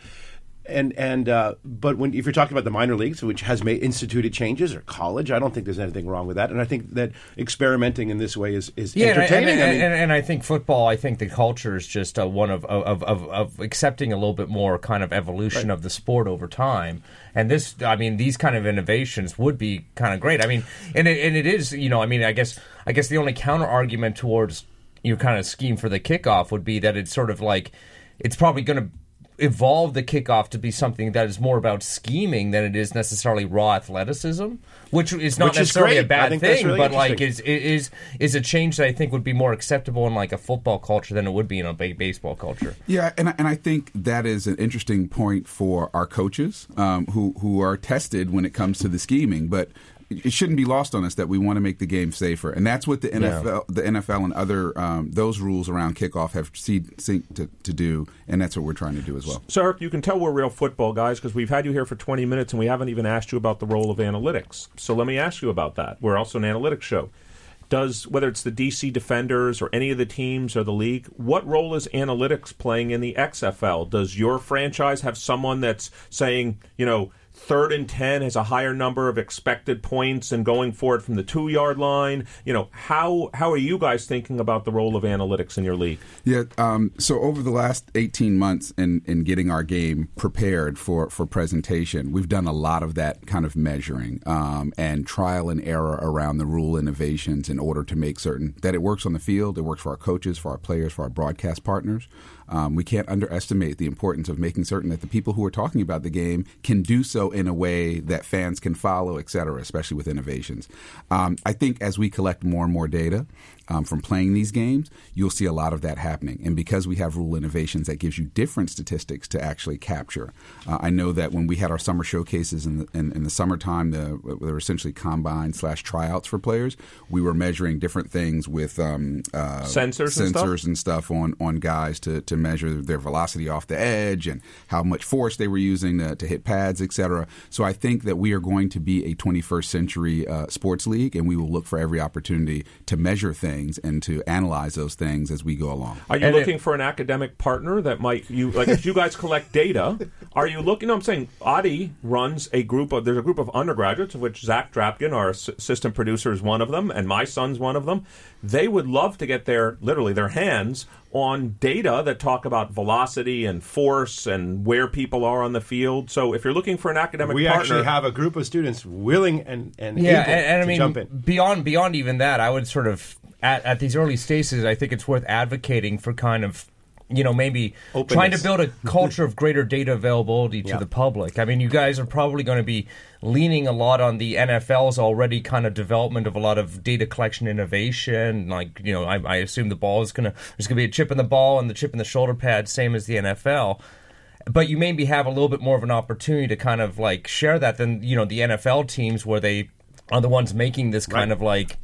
And and uh, but when if you're talking about the minor leagues, which has made instituted changes, or college, I don't think there's anything wrong with that. And I think that experimenting in this way is is Yeah, and, and, entertaining. I and, mean- and, and I think football. I think the culture is just uh, one of, of, of, of accepting a little bit more kind of evolution of the sport over time. And this, I mean, these kind of innovations would be kind of great. I mean, and it, and it is, you know, I mean, I guess I guess the only counter argument towards your kind of scheme for the kickoff would be that it's sort of like it's probably going to evolve the kickoff to be something that is more about scheming than it is necessarily raw athleticism, which is not Which is necessarily a bad thing, really but like is is is a change that I think would be more acceptable in like a football culture than it would be in a baseball culture. Yeah, and I- and I think that is an interesting point for our coaches um, who who are tested when it comes to the scheming, but. It shouldn't be lost on us that we want to make the game safer, and that's what the NFL, the NFL, and other um, those rules around kickoff have seen, seen to, to do, and that's what we're trying to do as well. So, Erik, you can tell we're real football guys because we've had you here for 20 minutes and we haven't even asked you about the role of analytics. So, let me ask you about that. We're also an analytics show. Does, whether it's the DC Defenders or any of the teams or the league, what role is analytics playing in the XFL? Does your franchise have someone that's saying, you know, third and 10 has a higher number of expected points and going for it from the two yard line? You know, how, how are you guys thinking about the role of analytics in your league? Yeah. Um, so over the last 18 months in, in getting our game prepared for, for presentation, we've done a lot of that kind of measuring um, and trial and error around the rule innovations in order to make certain that it works on the field, it works for our coaches, for our players, for our broadcast partners. Um, we can't underestimate the importance of making certain that the people who are talking about the game can do so in a way that fans can follow, et cetera, especially with innovations. Um, I think as we collect more and more data um, from playing these games, you'll see a lot of that happening. And because we have rule innovations, that gives you different statistics to actually capture. Uh, I know that when we had our summer showcases in the, in, in the summertime, the, they were essentially combine slash tryouts for players. We were measuring different things with um, uh, Sensors and stuff? sensors and stuff on on guys to to measure their velocity off the edge and how much force they were using to, to hit pads, etc. So I think that we are going to be a 21st century uh, sports league, and we will look for every opportunity to measure things and to analyze those things as we go along. Are you And it- looking for an academic partner that might you like if you guys collect data? Are you looking? No, I'm saying Adi runs a group of there's a group of undergraduates of which Zach Drapkin, our ass- assistant producer, is one of them, and my son's one of them. They would love to get their literally their hands on data that talk about velocity and force and where people are on the field. So if you're looking for an academic we partner, actually have a group of students willing and, and yeah, able and, and I to mean, jump in. beyond beyond even that, I would sort of at, at these early stages, I think it's worth advocating for kind of. You know, maybe Openness. trying to build a culture of greater data availability to Yeah. the public. I mean, you guys are probably going to be leaning a lot on the NFL's already kind of development of a lot of data collection innovation. Like, you know, I, I assume the ball is going to there's going to be a chip in the ball and the chip in the shoulder pad, same as the NFL but you maybe have a little bit more of an opportunity to kind of like share that than you know the NFL teams where they are the ones making this kind Right. of like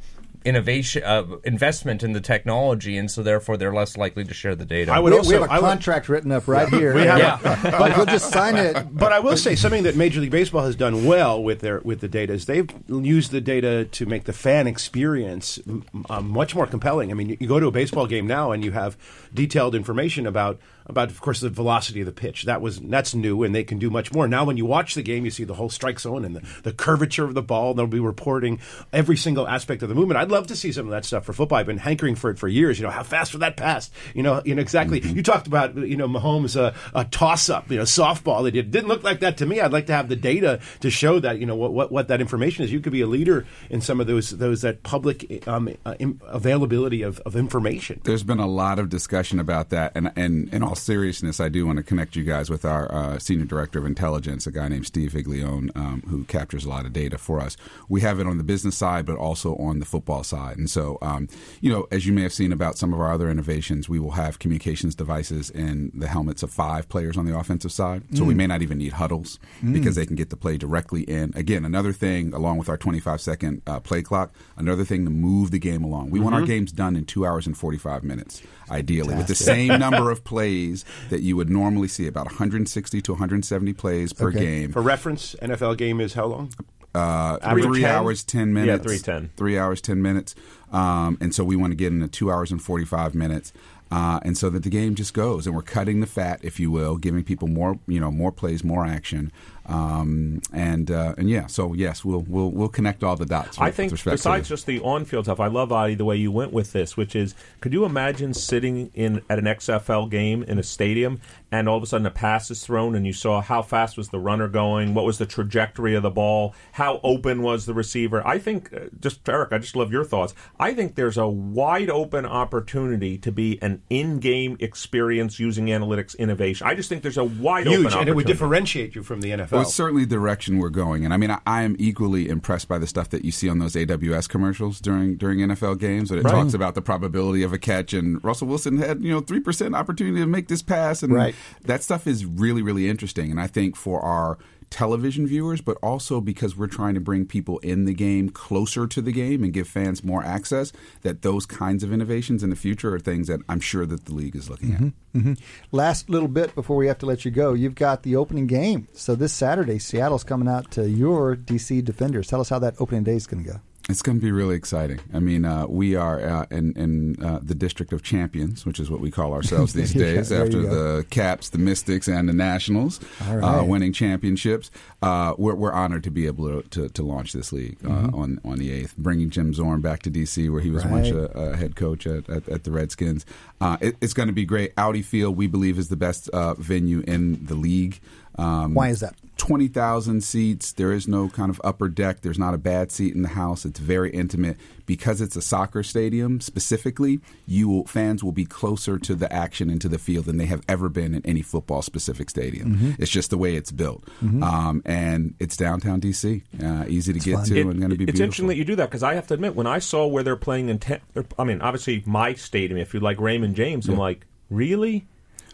innovation uh, investment in the technology, and so therefore they're less likely to share the data. I would we, also we have a I would- contract written up right here. We have Yeah. but we'll just sign it. But I will say something that Major League Baseball has done well with their with the data is they've used the data to make the fan experience m- uh, much more compelling. I mean, you, you go to a baseball game now and you have detailed information about about, of course, the velocity of the pitch. That was that's new, and they can do much more. Now, when you watch the game, you see the whole strike zone and the, the curvature of the ball. And they'll be reporting every single aspect of the movement. I'd love to see some of that stuff for football. I've been hankering for it for years. You know, how fast would that pass? You know, you know exactly. You talked about you know Mahomes uh, a toss up, you know, softball. They did didn't look like that to me. I'd like to have the data to show that you know what what, what that information is. You could be a leader in some of those those that public um, uh, availability of, of information. There's been a lot of discussion about that, and, and in all seriousness, I do want to connect you guys with our uh, senior director of intelligence, a guy named Steve Viglione, um, who captures a lot of data for us. We have it on the business side, but also on the football side. And so, um, you know, as you may have seen about some of our other innovations, we will have communications devices in the helmets of five players on the offensive side. So we may not even need huddles because they can get the play directly in. Again, another thing, along with our 25 second uh, play clock, another thing to move the game along. We want our games done in two hours and 45 minutes, ideally, with the same number of plays that you would normally see, about 160 to 170 plays per Okay. game. For reference, NFL game is how long? Uh, Average three hours, 10 minutes. Yeah, 3:10. Three hours, 10 minutes. Um, and so we want to get into two hours and 45 minutes. Uh, and so that the game just goes, and we're cutting the fat, if you will, giving people more, you know, more plays, more action, um, and uh, and yeah. So yes, we'll we'll we'll connect all the dots. I think respect besides just the on-field stuff, I love Adi the way you went with this, which is, could you imagine sitting in at an XFL game in a stadium, and all of a sudden a pass is thrown, and you saw how fast was the runner going, what was the trajectory of the ball, how open was the receiver? I think, uh, just Erik, I just love your thoughts. I think there's a wide open opportunity to be an in-game experience using analytics innovation. I just think there's a wide Huge, open and it would differentiate you from the NFL. Well, it's certainly the direction we're going, and I mean, I, I am equally impressed by the stuff that you see on those AWS commercials during during NFL games, when it talks about the probability of a catch, and Russell Wilson had you know three percent opportunity to make this pass, and Right. that stuff is really really interesting, and I think for our television viewers, but also because we're trying to bring people in the game closer to the game and give fans more access, that those kinds of innovations in the future are things that I'm sure that the league is looking at. Mm-hmm, mm-hmm. Last little bit before we have to let you go. You've got the opening game. So this Saturday, Seattle's coming out to your DC Defenders. Tell us how that opening day is going to go. It's going to be really exciting. I mean, uh, we are uh, in, in uh, the District of Champions, which is what we call ourselves these days, there after the Caps, the Mystics, and the Nationals uh, right. winning championships. Uh, we're, we're honored to be able to, to, to launch this league uh, Mm-hmm. on on the eighth, bringing Jim Zorn back to DC, where he was once a, a head coach at, at, at the Redskins. Uh, it, it's going to be great. Audi Field, we believe, is the best uh, venue in the league. Um, Why is that? 20,000 seats. There is no kind of upper deck. There's not a bad seat in the house. It's very intimate. Because it's a soccer stadium specifically, you will, fans will be closer to the action and to the field than they have ever been in any football specific stadium. Mm-hmm. It's just the way it's built. Um, and it's downtown DC. Uh, easy to get fun. to It- and going to be it's beautiful. interesting that you do that because I have to admit, when I saw where they're playing in, ten, I mean, obviously my stadium, if you like Raymond James, I'm like, really?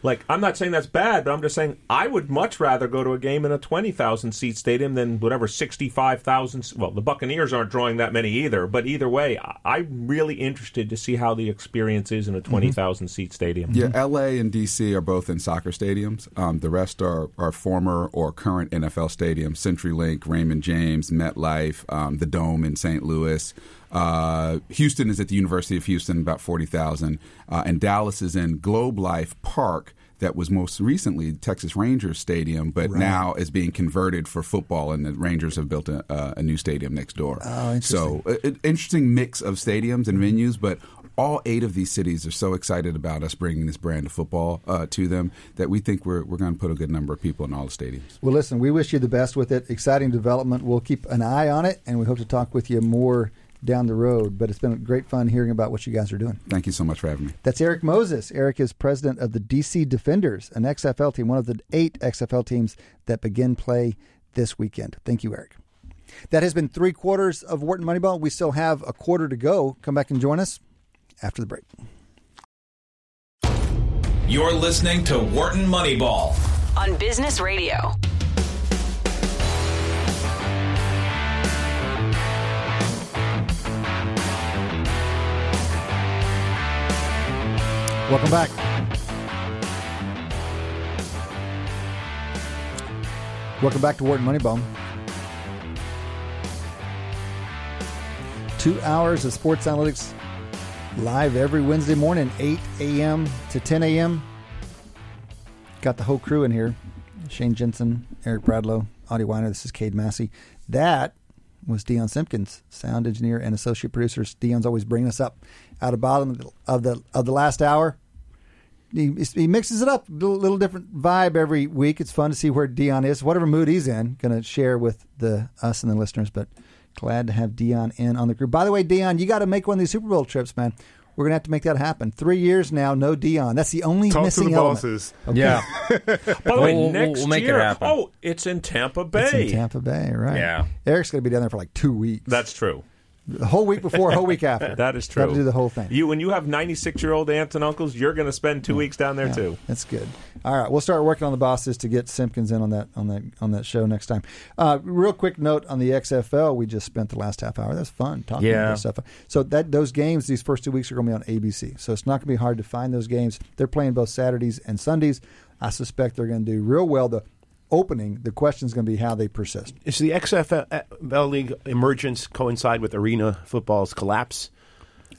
Like, I'm not saying that's bad, but I'm just saying I would much rather go to a game in a 20,000 seat stadium than whatever 65,000. Well, the Buccaneers aren't drawing that many either, but either way, I- I'm really interested to see how the experience is in a 20,000 seat stadium. Yeah, LA and DC are both in soccer stadiums. Um, the rest are, are former or current NFL stadiums CenturyLink, Raymond James, MetLife, um, the Dome in St. Louis. Uh, Houston is at the University of Houston, about 40,000. Uh, and Dallas is in Globe Life Park. That was most recently Texas Rangers Stadium, but now is being converted for football, and the Rangers have built a, uh, a new stadium next door. Oh, interesting. So, a- an interesting mix of stadiums and venues, but all eight of these cities are so excited about us bringing this brand of football uh, to them that we think we're, we're going to put a good number of people in all the stadiums. Well, listen, we wish you the best with it. Exciting development. We'll keep an eye on it, and we hope to talk with you more down the road. But it's been great fun hearing about what you guys are doing. Thank you so much for having me. That's Erik Moses. Erik is president of the DC Defenders, an XFL team, one of the eight XFL teams that begin play this weekend. Thank you, Erik. That has been three quarters of Wharton Moneyball. We still have a quarter to go. Come back and join us after the break. You're listening to Wharton Moneyball. on Business Radio. Welcome back. Welcome back to Wharton Moneyball. Two hours of sports analytics live every Wednesday morning, 8 a.m. to 10 a.m. Got the whole crew in here Shane Jensen, Eric Bradlow, Adi Wyner. This is Cade Massey. That was Dion Simpkins, sound engineer and associate producer. Dion's always bringing us up out of bottom of the of the, of the last hour. He, he mixes it up, a little, little different vibe every week. It's fun to see where Dion is, whatever mood he's in. Going to share with the us and the listeners, but glad to have Dion in on the crew. By the way, Dion, you got to make one of these Super Bowl trips, man. We're gonna have to make that happen. Three years now, no Dion. That's the only Talk to missing the element. bosses. Yeah. By the way, We'll- we'll- next we'll make it year. happen. Oh, it's in Tampa Bay. It's in Tampa Bay, right? Yeah. Eric's gonna be down there for like two weeks. That's true. The whole week before, whole week after. That is true. Got to do the whole thing. You, when you have 96 year old aunts and uncles, you're going to spend two weeks down there Yeah, too. That's good. All right, we'll start working on the bosses to get Simpkins in on that on that on that show next time. Uh, real quick note on the XFL, we just spent the last half hour. That's fun talking Yeah. about stuff. So that those games, these first two weeks are going to be on ABC. So it's not going to be hard to find those games. They're playing both Saturdays and Sundays. I suspect they're going to do real well. The opening, the question is going to be how they persist. Is the XFL League emergence coincide with arena football's collapse,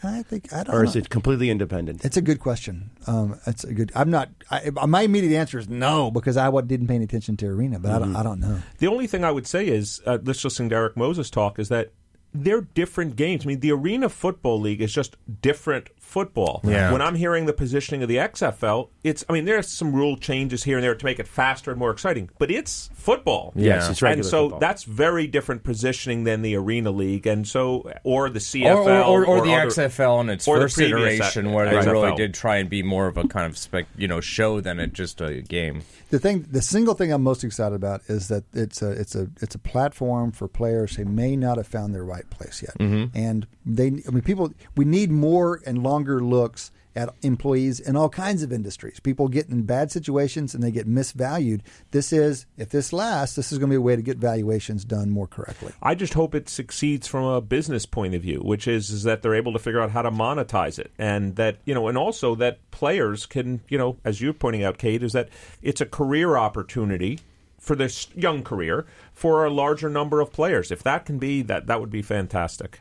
I think I don't. or is know. it completely independent? It's a good question. Um, it's a good. I'm not. I, my immediate answer is no because I didn't pay any attention to arena, but I don't. I don't know. The only thing I would say is, uh, let's just listen to Derek Moses talk, is that they're different games. I mean, the Arena Football League is just different football. Yeah. When I'm hearing the positioning of the XFL, it's, I mean, there's some rule changes here and there to make it faster and more exciting, but it's football. Yes, it's regular And so football. that's very different positioning than the Arena League, and so, or the Or, CFL. or, or, or the other- XFL in its or the first previous iteration, where they XFL. really did try and be more of a kind of spec, you know show than it just a game. The thing, the single thing I'm most excited about is that it's a it's a it's a platform for players who may not have found their right place yet, mm-hmm. and they. I mean, people. We need more and longer looks at employees in all kinds of industries. People get in bad situations and they get misvalued. This is, if this lasts, this is going to be a way to get valuations done more correctly. I just hope it succeeds from a business point of view, which is, is that they're able to figure out how to monetize it, and that you know, and also that players can, you know, as you're pointing out, Cade, is that it's a career opportunity for this young career for a larger number of players. If that can be that, that would be fantastic.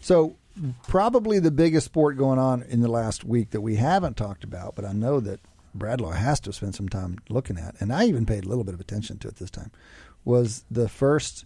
So, probably the biggest sport going on in the last week that we haven't talked about, but I know that Bradlow has to spend some time looking at, and I even paid a little bit of attention to it this time, was the first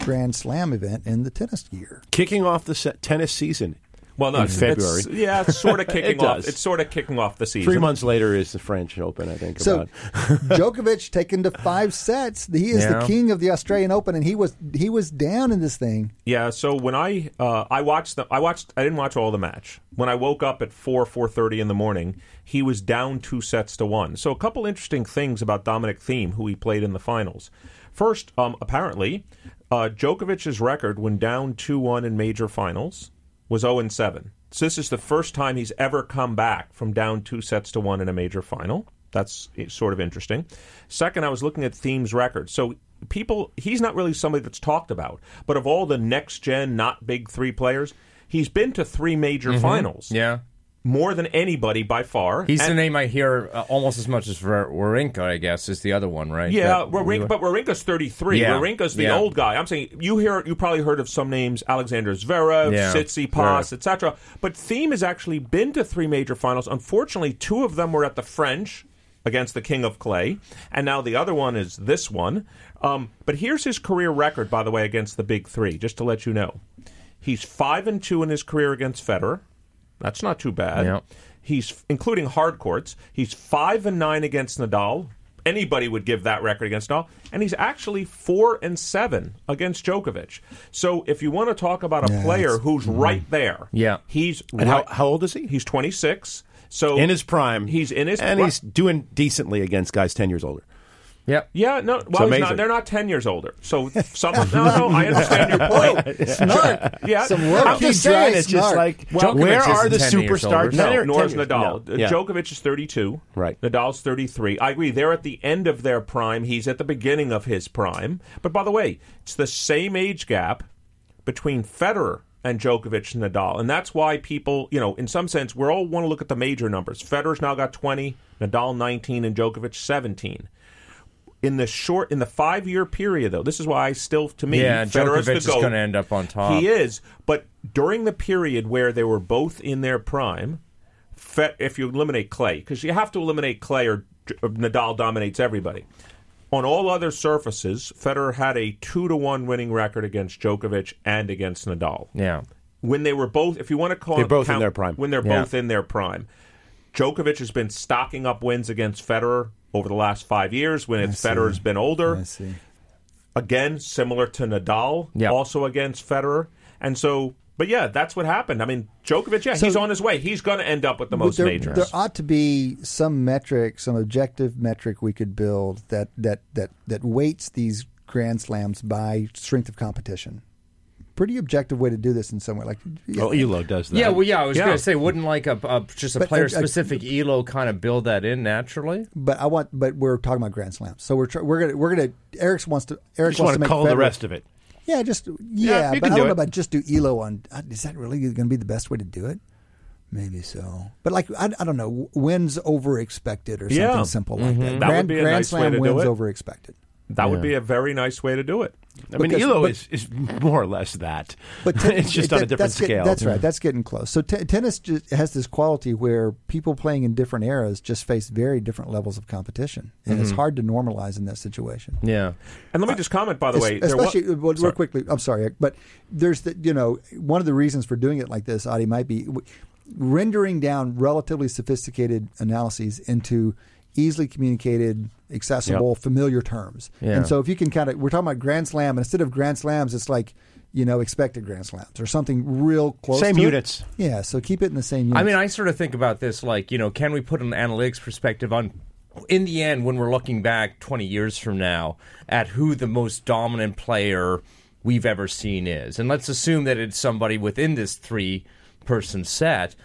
Grand Slam event in the tennis year. Kicking off the tennis season. Well, no, In it's- February. it's- yeah, it's sort of kicking It off. does. It's sort of kicking off the season. Three months later is the French Open, I think. So, about. Djokovic taken to five sets. He is Yeah. the king of the Australian Open, and he was he was down in this thing. Yeah, so when I uh, I watched the I watched I didn't watch all the match. When I woke up at four four thirty in the morning, he was down two sets to one. So a couple interesting things about Dominic Thiem, who he played in the finals. First, um, apparently, uh, Djokovic's record when down two one in major finals was zero and seven. So this is the first time he's ever come back from down two sets to one in a major final. That's sort of interesting. Second, I was looking at Thiem's record. So people, he's not really somebody that's talked about, but of all the next gen, not big three players, he's been to three major mm-hmm. finals. Yeah, More than anybody by far. he's the name I hear uh, almost as much as War- Wawrinka, I guess, is the other one, right? Yeah, That- Wawrinka, but Wawrinka's 33. Yeah, Wawrinka's the yeah. old guy. I'm saying you hear you probably heard of some names Alexander Zverev, Yeah, Tsitsipas, Zverev. etc. But Thiem has actually been to three major finals. Unfortunately, two of them were at the French against the King of Clay, and now the other one is this one. Um, but here's his career record, by the way, against the big three. Just to let you know, he's five and two in his career against Federer. That's not too bad. Yeah. He's including hard courts. He's five and nine against Nadal. Anybody would give that record against Nadal, and he's actually four and seven against Djokovic. So, if you want to talk about a Yeah, player that's- who's right there, Yeah. he's And how, how old is he? He's twenty six. So in his prime. He's in his and pri- he's doing decently against guys ten years older. Yeah. yeah, no, well, he's not, they're not ten years older. So some, no, no, I understand your point. Snark. Yeah, Some I'm work. I'm just saying, it's just like Djokovic where are the 10 years older. superstars? No, They're nor is Nadal. no, uh, yeah. Djokovic is 32. Right. Nadal's 33. I agree. They're at the end of their prime. He's at the beginning of his prime. But by the way, it's the same age gap between Federer and Djokovic and Nadal. And that's why people, you know, in some sense, we all want to look at the major numbers. Federer's now got 20, Nadal 19, and Djokovic 17. In the short, in the five year period, though, this is why I still, to me, Yeah, Federer's Djokovic is gonna end up on top. He is, but during the period where they were both in their prime, if you eliminate Clay, because you have to eliminate Clay or, Nadal dominates everybody. On all other surfaces, Federer had a two to one winning record against Djokovic and against Nadal. Yeah. When they were both, if you want to call They're it both in their prime. when they're Yeah. both in their prime. Djokovic has been stocking up wins against Federer over the last five years. When it's. Federer's been older, I see. again similar to Nadal, Yep. also against Federer, and so. But yeah, that's what happened. I mean, Djokovic, yeah, So- he's on his way. He's going to end up with the most there, majors. there ought to be some metric, some objective metric we could build that that that that weights these grand slams by strength of competition. Pretty objective way to do this in some way. Like, yeah, Well, Elo does that. Yeah, well, yeah, I was Yeah. going to say, wouldn't like a, a just a But, uh, player specific elo kind of build that in naturally? but I want, but we're talking about grand slams, so we're tr- we're gonna we're gonna. Eric wants to. Eric just wants want to to make call the rest of it. Yeah, just yeah, Yeah, but I do don't know about just do Elo on. uh, Is that really going to be the best way to do it? Maybe so, but like I, I don't know, wins over expected or something Yeah. simple like that. That would Grand, be a Grand nice way Slam to do wins it. over expected. that would be a very nice way to do it. I mean, Elo but- is, is more or less that. But ten- it's just that- on a different that's get- scale. that's right. That's getting close. So t- tennis just has this quality where people playing in different eras just face very different levels of competition, and Mm-hmm. it's hard to normalize in that situation. Yeah. And let me just comment, by the way, there wa- especially real quickly. I'm sorry, but there's the you know one of the reasons for doing it like this, Adi, might be w- rendering down relatively sophisticated analyses into easily communicated, accessible, familiar terms. Yeah. And so if you can kind of, we're talking about Grand Slam, and instead of Grand Slams, it's like you know expected Grand Slams or something real close. Same to it. units. Yeah. So keep it in the same. Units. I mean, I sort of think about this like, you know, can we put an analytics perspective on, in the end, when we're looking back 20 years from now at who the most dominant player we've ever seen is? And let's assume that it's somebody within this three person set.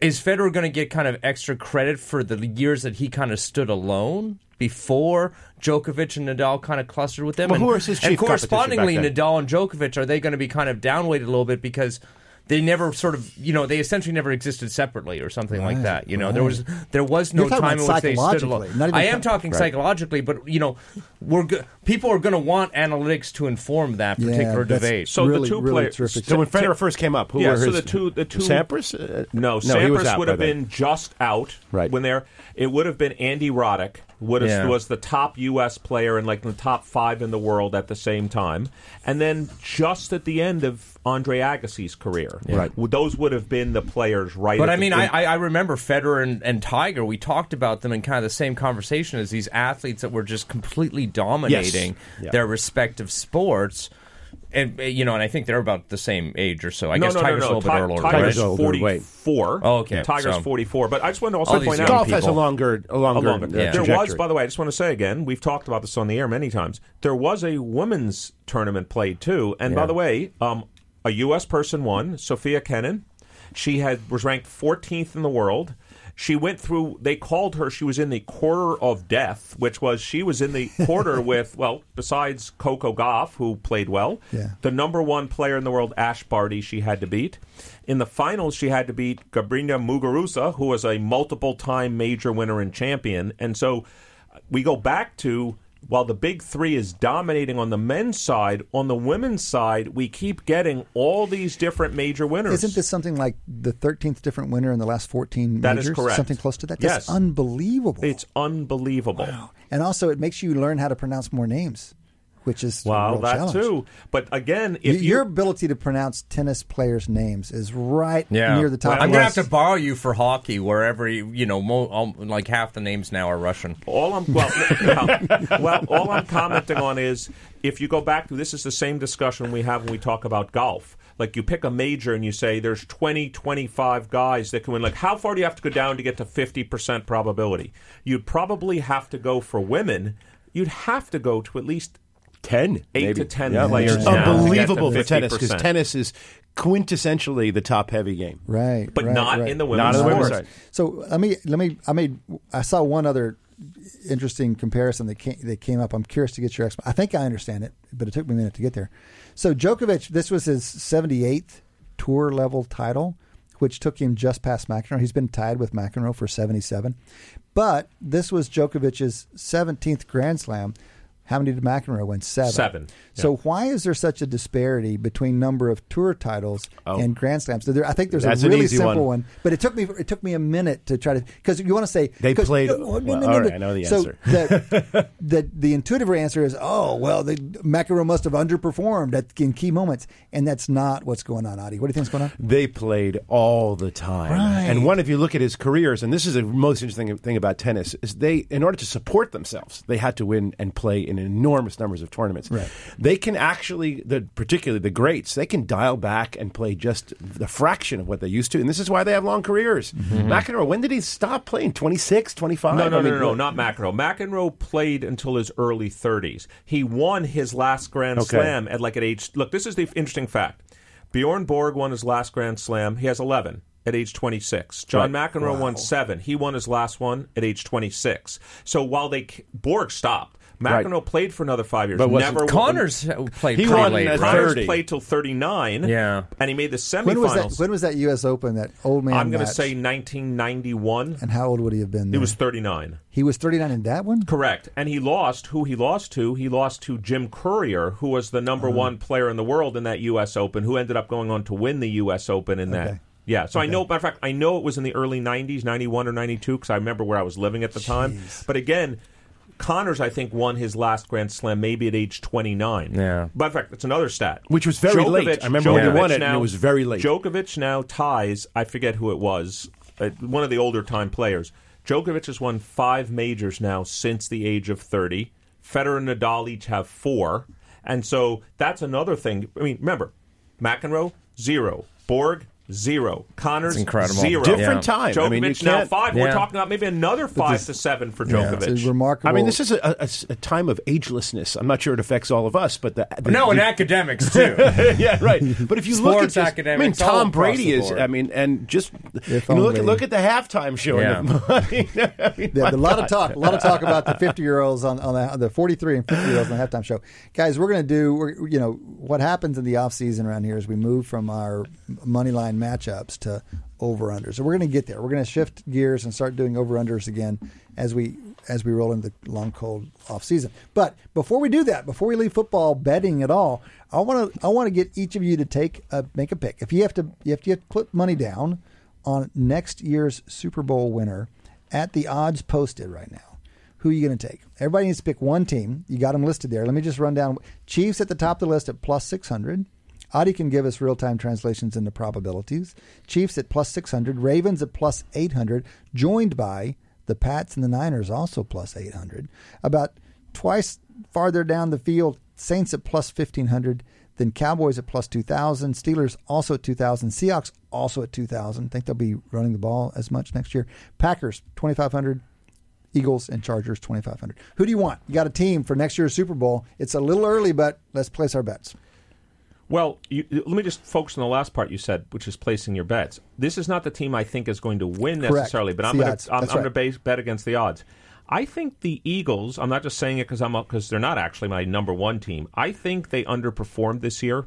Is Federer going to get kind of extra credit for the years that he kind of stood alone before Djokovic and Nadal kind of clustered with them? Well, and, who his chief competition correspondingly? Nadal and Djokovic are they going to be kind of downweighted a little bit because they never sort of you know they essentially never existed separately or something like that. You know there was there was no time in which they stood alone. psychologically, I am co- talking Right. psychologically, but you know we're go- people are going to want analytics to inform that particular that's- debate. So really, the two really players. terrific. So when Federer first came up, who yeah, were so his the two, the two Sampras? Uh, No, he was Sampras out would have been just out Right. when they're. It would have been Andy Roddick would have, Yeah. was the top U.S. player and like the top five in the world at the same time, and then just at the end of Andre Agassi's career, Right. Those would have been the players right. But I mean, I, I I remember Federer and, and Tiger. We talked about them in kind of the same conversation as these athletes that were just completely dominating Yeah. their respective sports. And uh, you know, and I think they're about the same age or so. I no, guess no, Tiger's no, a little Ti- bit older. Tiger's right? forty-four. Oh, okay. Tiger's So- forty-four. But I just want to also point out Golf has a longer, a longer, longer. uh, Yeah. There was, by the way, I just want to say again, we've talked about this on the air many times. There was a women's tournament played too, and by the way, um, a U.S. person won, Sofia Kenin. She had was ranked 14th in the world. She went through. They called her. She was in the quarter of death, which was she was in the quarter with well, besides Coco Gauff, who played well, Yeah. the number one player in the world, Ash Barty, she had to beat. In the finals, she had to beat Garbiñe Muguruza, who was a multiple time major winner and champion. And so uh, we go back to while the big three is dominating on the men's side, on the women's side, we keep getting all these different major winners. Isn't this something like the 13th different winner in the last 14 That is majors? correct. Something close to that? Yes. That's unbelievable. It's unbelievable. and also, it makes you learn how to pronounce more names, which is a Wow, real that challenge. too. But again, Y- if your you ability to pronounce tennis players' names is right Yeah, near the top. I'm gonna have to borrow you for hockey wherever you, you know. Mo, um, like half the names now are Russian. All I'm well, well, well, all I'm commenting on is if you go back to this is the same discussion we have when we talk about golf. Like you pick a major and you say there's 20, 25 guys that can win. Like how far do you have to go down to get to 50% probability? You'd probably have to go for women. You'd have to go to at least ten, Eight maybe. to 10 Yeah, players it's now to get to unbelievable for tennis because tennis is quintessentially the top heavy game. Right, but right, not right. in the Not women's on the women's sport. side. So let me let me I made I saw one other interesting comparison that came, that came up. I'm curious to get your explanation. I think I understand it, but it took me a minute to get there. So Djokovic, this was his 78th tour level title, which took him just past McEnroe. He's been tied with McEnroe for 77. But this was Djokovic's 17th Grand Slam. How many did McEnroe win? Seven. Seven, So why is there such a disparity between number of tour titles oh. and Grand Slams? I think there's Oh. That's a really simple one. one. but it took me it took me a minute to try to because you want to say They played- no, no, no, well, no. right, I know the so answer. the, the the intuitive answer is oh well the McEnroe must have underperformed at, in key moments and that's not what's going on. Adi, what do you think's going on? They played all the time. Right. And one, if you look at his careers, and this is the most interesting thing about tennis, is they, in order to support themselves, they had to win and play in enormous numbers of tournaments. Right. They can actually, the, particularly the greats, they can dial back and play just the fraction of what they used to. And this is why they have long careers. Mm-hmm. McEnroe, when did he stop playing? 26, 25? No, no, I no, mean, no, no, not McEnroe. McEnroe played until his early 30s. He won his last Grand Okay. Slam at like at age. Look, this is the interesting fact. Bjorn Borg won his last Grand Slam. He has 11 at age 26. John McEnroe won seven. He won his last one at age 26. So while they Borg stopped, Right. McEnroe played for another five years. But wasn't- never won- Connors played He won late. at right? Connors played till 39. Yeah. and he made the semifinals. When was that? When was that U.S. Open? That old man. I'm going to say 1991. And how old would he have been? He was 39. He was 39 in that one. Correct. And he lost who he lost to. He lost to Jim Courier, who was the number Uh-huh. one player in the world in that U.S. Open, who ended up going on to win the U.S. Open in Okay. that. Yeah, so I know. Matter of fact, I know it was in the early '90s, '91 or '92, because I remember where I was living at the time. But again, Connors, I think, won his last Grand Slam maybe at age 29. Yeah. But in fact, that's another stat. Which was very late. I remember when he won it, and now- it was very late. Djokovic now ties, I forget who it was, uh, one of the older time players. Djokovic has won five majors now since the age of 30. Federer and Nadal each have four. And so that's another thing. I mean, remember, McEnroe, zero. Borg, zero. Connors, That's incredible. zero. Different Yeah. time. Djokovic I mean, now can't- five. We're talking about maybe another five to seven for Yeah, Djokovic. it's remarkable. I mean, this is a, a- a time of agelessness. I'm not sure it affects all of us, but the, the No, and the- academics too. yeah, right. But if you look at Sports this, I mean, Tom Brady the is. board. I mean, and just you know, look at look at the halftime show. Yeah. I mean, I mean, Yeah, a lot of talk, a lot of talk about the 50 year olds on, on the, the 43 and 50 year olds on the halftime show. Guys, we're going to do, we're, you know, what happens in the off season around here is we move from our money line matchups to over unders. So we're going to get there. We're going to shift gears and start doing over unders again as we as we roll into the long cold off season. But before we do that, before we leave football betting at all, I want to I want to get each of you to take a make a pick. If you have to, you have to put money down on next year's Super Bowl winner at the odds posted right now. Who are you going to take? Everybody needs to pick one team. You got them listed there. Let me just run down. Chiefs at the top of the list at plus 600. Adi can give us real time translations into probabilities. Chiefs at plus 600. Ravens at plus 800, joined by the Pats and the Niners also plus 800. About twice farther down the field, Saints at plus 1500. Then Cowboys at plus 2,000. Steelers also at 2,000. Seahawks also at 2,000. Think they'll be running the ball as much next year. Packers, 2,500. Eagles and Chargers, 2,500. Who do you want? You got a team for next year's Super Bowl. It's a little early, but let's place our bets. Well, you, let me just focus on the last part you said, which is placing your bets. This is not the team I think is going to win Correct. necessarily, but I'm going to I'm, I'm right. going to base bet against the odds. I think the Eagles. I'm not just saying it because I'm because they're not actually my number one team. I think they underperformed this year.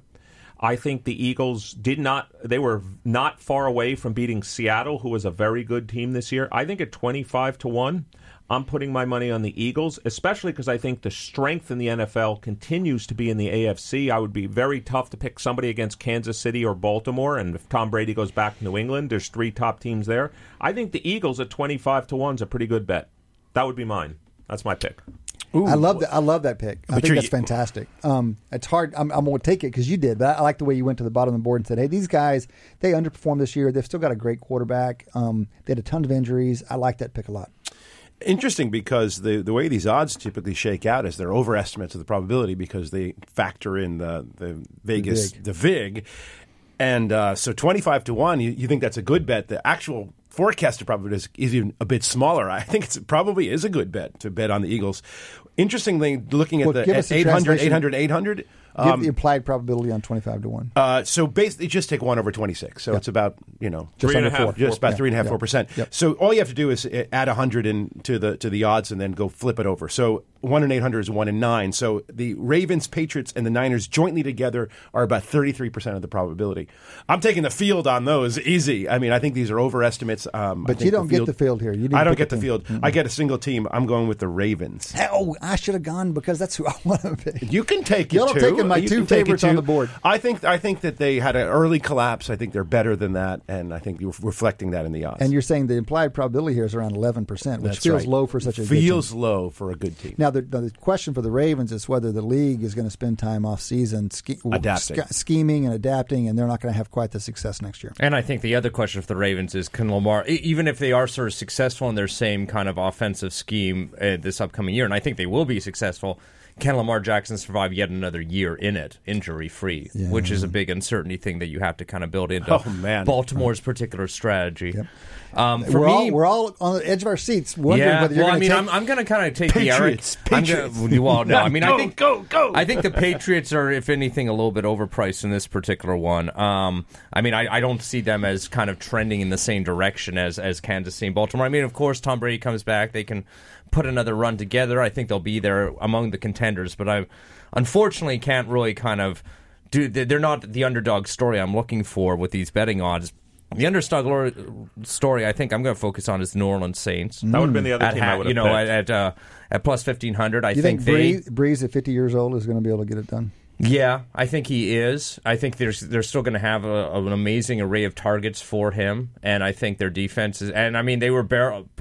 I think the Eagles did not. They were not far away from beating Seattle, who was a very good team this year. I think at 25 to one. I'm putting my money on the Eagles, especially because I think the strength in the NFL continues to be in the AFC. I would be very tough to pick somebody against Kansas City or Baltimore, and if Tom Brady goes back to New England, there's three top teams there. I think the Eagles at 25 to 1 is a pretty good bet. That would be mine. That's my pick. I love that. I love that pick. I But think that's fantastic. Um, it's hard. I'm, I'm going to take it because you did, but I like the way you went to the bottom of the board and said, "Hey, these guys they underperformed this year. They've still got a great quarterback. Um, they had a ton of injuries. I like that pick a lot." Interesting because the the way these odds typically shake out is they're overestimates of the probability because they factor in the the Vegas vig. the vig, and uh, so twenty five to one. You, you think that's a good bet? The actual forecasted probability is, is even a bit smaller. I think it probably is a good bet to bet on the Eagles. Interestingly, looking at Well, the at a 800, 800, 800, Give the implied probability on twenty-five to one. Uh, so basically, just take one over twenty-six. So it's about you know Just Three and under a half. four. just about Yeah, three and a half, yeah. four percent. Yep. So all you have to do is uh, add hundred in to the to the odds, and then go flip it over. So one in eight hundred is one in nine. So the Ravens, Patriots, and the Niners jointly together are about thirty three percent of the probability. I'm taking the field on those easy. I mean, I think these are overestimates. Um, But you don't get the field here. You I don't get a the team. field. I get a single team. I'm going with the Ravens. Oh, I should have gone because that's who I want to pick. You can take Y'all it are too. Taking my You two can take it favorites on the board. I think I think that they had an early collapse. I think they're better than that, and I think you're reflecting that in the odds. And you're saying the implied probability here is around eleven percent, which That's feels right. low for such a good feels team. low for a good team. Now the, the question for the Ravens is whether the league is going to spend time off season ske- Adapting. sch- scheming and adapting, and they're not going to have quite the success next year. And I think the other question for the Ravens is can Lamar, even if they are sort of successful in their same kind of offensive scheme uh, this upcoming year, and I think they will be successful, can Lamar Jackson survive yet another year in it, injury free, which is a big uncertainty thing that you have to kind of build into Oh. Baltimore's particular strategy. Um, for we're me, all we're all on the edge of our seats, wondering yeah, whether you're well, I going to mean, take. I'm, I'm going to kind of take Patriots, the Eric. Patriots. I'm gonna, well, no, I mean, I think go, go. I think the Patriots are, if anything, a little bit overpriced in this particular one. Um, I mean, I, I don't see them as kind of trending in the same direction as as Kansas City and Baltimore. I mean, of course, Tom Brady comes back, they can put another run together. I think they'll be there among the contenders, but I unfortunately can't really kind of do. They're not the underdog story I'm looking for with these betting odds. The underdog story I think I'm going to focus on is New Orleans Saints. That would have been the other At team I would have you know, picked. at at, uh, at plus fifteen hundred, I you think, think, they. Brees, Brees at 50 years old is going to be able to get it done? Yeah, I think he is. I think there's they're still going to have a, an amazing array of targets for him, and I think their defense is. And I mean, they were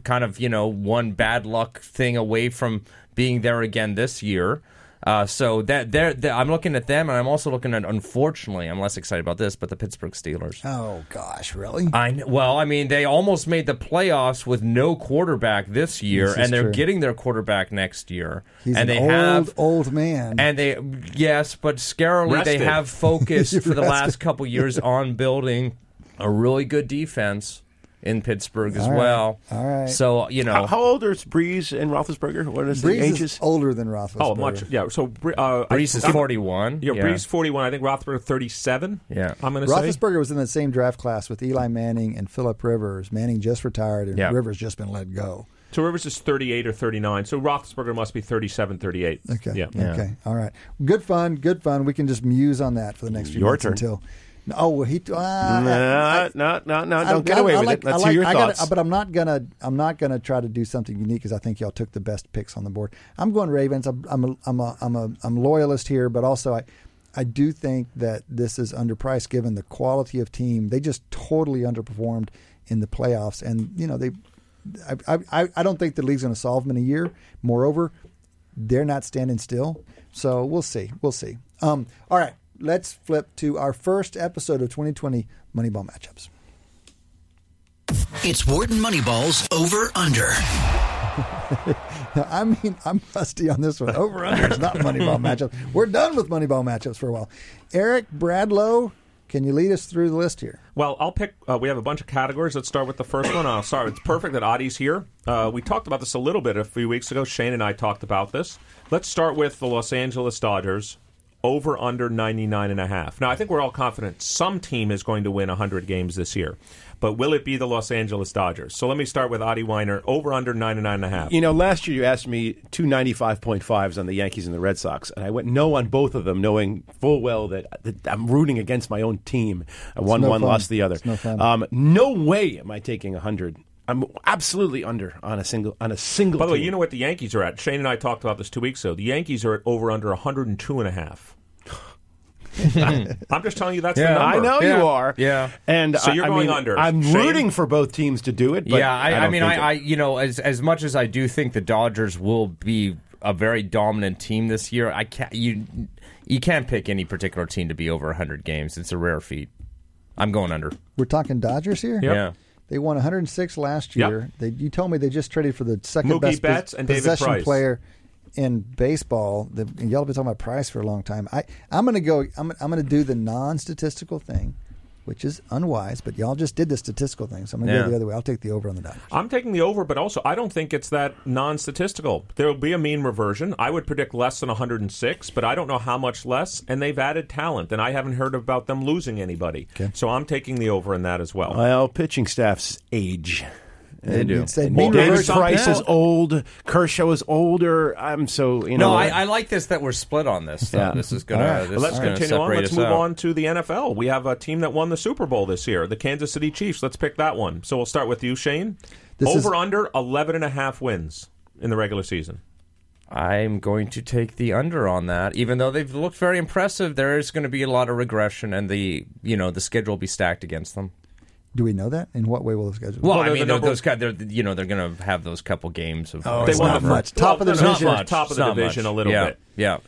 kind of you know one bad luck thing away from being there again this year. Uh, so that they're, they're- I'm looking at them, and I'm also looking at. Unfortunately, I'm less excited about this, but the Pittsburgh Steelers. Oh gosh, really? I kn- well, I mean, they almost made the playoffs with no quarterback this year, This and they're true. getting their quarterback next year. He's and an they old have old man. and they, yes, but scarily they have focused for the Rested. last couple years on building a really good defense in Pittsburgh as All right. well. All right. So you know, how, how old are Brees and Roethlisberger? What is Brees the is ages? older than Roethlisberger. Oh, much. Yeah. So uh, Brees is forty-one. Yeah, Brees 41. I think Roethlisberger 37. Yeah. I'm going to say. Roethlisberger was in the same draft class with Eli Manning and Philip Rivers. Manning just retired, and Yeah. Rivers just been let go. So Rivers is 38 or 39. So Roethlisberger must be 37, 38. Okay. Yeah. Okay. All right. Good fun. Good fun. We can just muse on that for the next few Your minutes turn. until. Oh, well, he. Uh, no, no, no, no! Don't get away I with like- it. Let's I hear your I gotta- thoughts. but I'm not gonna. I'm not gonna try to do something unique because I think y'all took the best picks on the board. I'm going Ravens. I'm. I'm. A, I'm. A, I'm. A, I'm loyalist here, but also I. I do think that this is underpriced given the quality of team. They just totally underperformed in the playoffs, and you know they. I. I, I don't think the league's going to solve them in a year. Moreover, they're not standing still. So we'll see. We'll see. Um, all right, let's flip to our first episode of 2020 Moneyball matchups. It's Wharton Moneyball's over under. I mean, I'm rusty on this one. Over under is not Moneyball matchups. We're done with Moneyball matchups for a while. Eric Bradlow, can you lead us through the list here? Well, I'll pick. Uh, we have a bunch of categories. Let's start with the first one. I'll start. It's perfect that Adi's here. Uh, we talked about this a little bit a few weeks ago. Shane and I talked about this. Let's start with the Los Angeles Dodgers over under 99 and a half. Now, I think we're all confident some team is going to win 100 games this year. But will it be the Los Angeles Dodgers? So let me start with Adi Wyner over under 99 and a half. You know, last year you asked me two 95.5s on the Yankees and the Red Sox, and I went no on both of them, knowing full well that, that I'm rooting against my own team. I won no one, fun. lost the other. No. Um, no way am I taking 100. I'm absolutely under on a single on a single. By the way, you know what the Yankees are at? Shane and I talked about this two weeks ago. The Yankees are at over under 102 and a half. I'm just telling you that's Yeah, the number. I know Yeah. you are. Yeah. and So I- you're I going mean, under. I'm Shane? rooting for both teams to do it. But yeah, I, I, don't mean, I. I, you know, as as much as I do think the Dodgers will be a very dominant team this year, I can't you you can't pick any particular team to be over 100 games. It's a rare feat. I'm going under. We're talking Dodgers here? Yeah. They won 106 last Yep. year. They, you told me they just traded for the second Mookie best Betts pos- and David possession Price. player in baseball. The, y'all have been talking about Price for a long time. I, I'm going to go. I'm, I'm going to do the non-statistical thing which is unwise. But y'all just did the statistical thing, so I'm going to Yeah. go the other way. I'll take the over on the Dodgers. I'm taking the over, but also I don't think it's that non-statistical. There will be a mean reversion. I would predict less than 106, but I don't know how much less. And they've added talent, and I haven't heard about them losing anybody. So I'm taking the over in that as well. Well, pitching staffs age. They do. It's a And mean David. Price is old. Kershaw is older. I'm so you know. No, I, I like this that we're split on this. Though. Yeah. This is gonna. All right. This Let's is gonna continue on. Let's move out. on to the NFL. We have a team that won the Super Bowl this year, the Kansas City Chiefs. Let's pick that one. So we'll start with you, Shane. This is- Over under 11 and a half wins in the regular season. I'm going to take the under on that. Even though they've looked very impressive, there is going to be a lot of regression, and the you know the schedule will be stacked against them. Do we know that? In what way will the schedule? Well, Well, I they're mean, the those those guys, they're you know they're going to have those couple games of. Oh, They it's won not the much. first- Top of the well, not division. much. Top of the division much. a little yeah. bit. Yeah.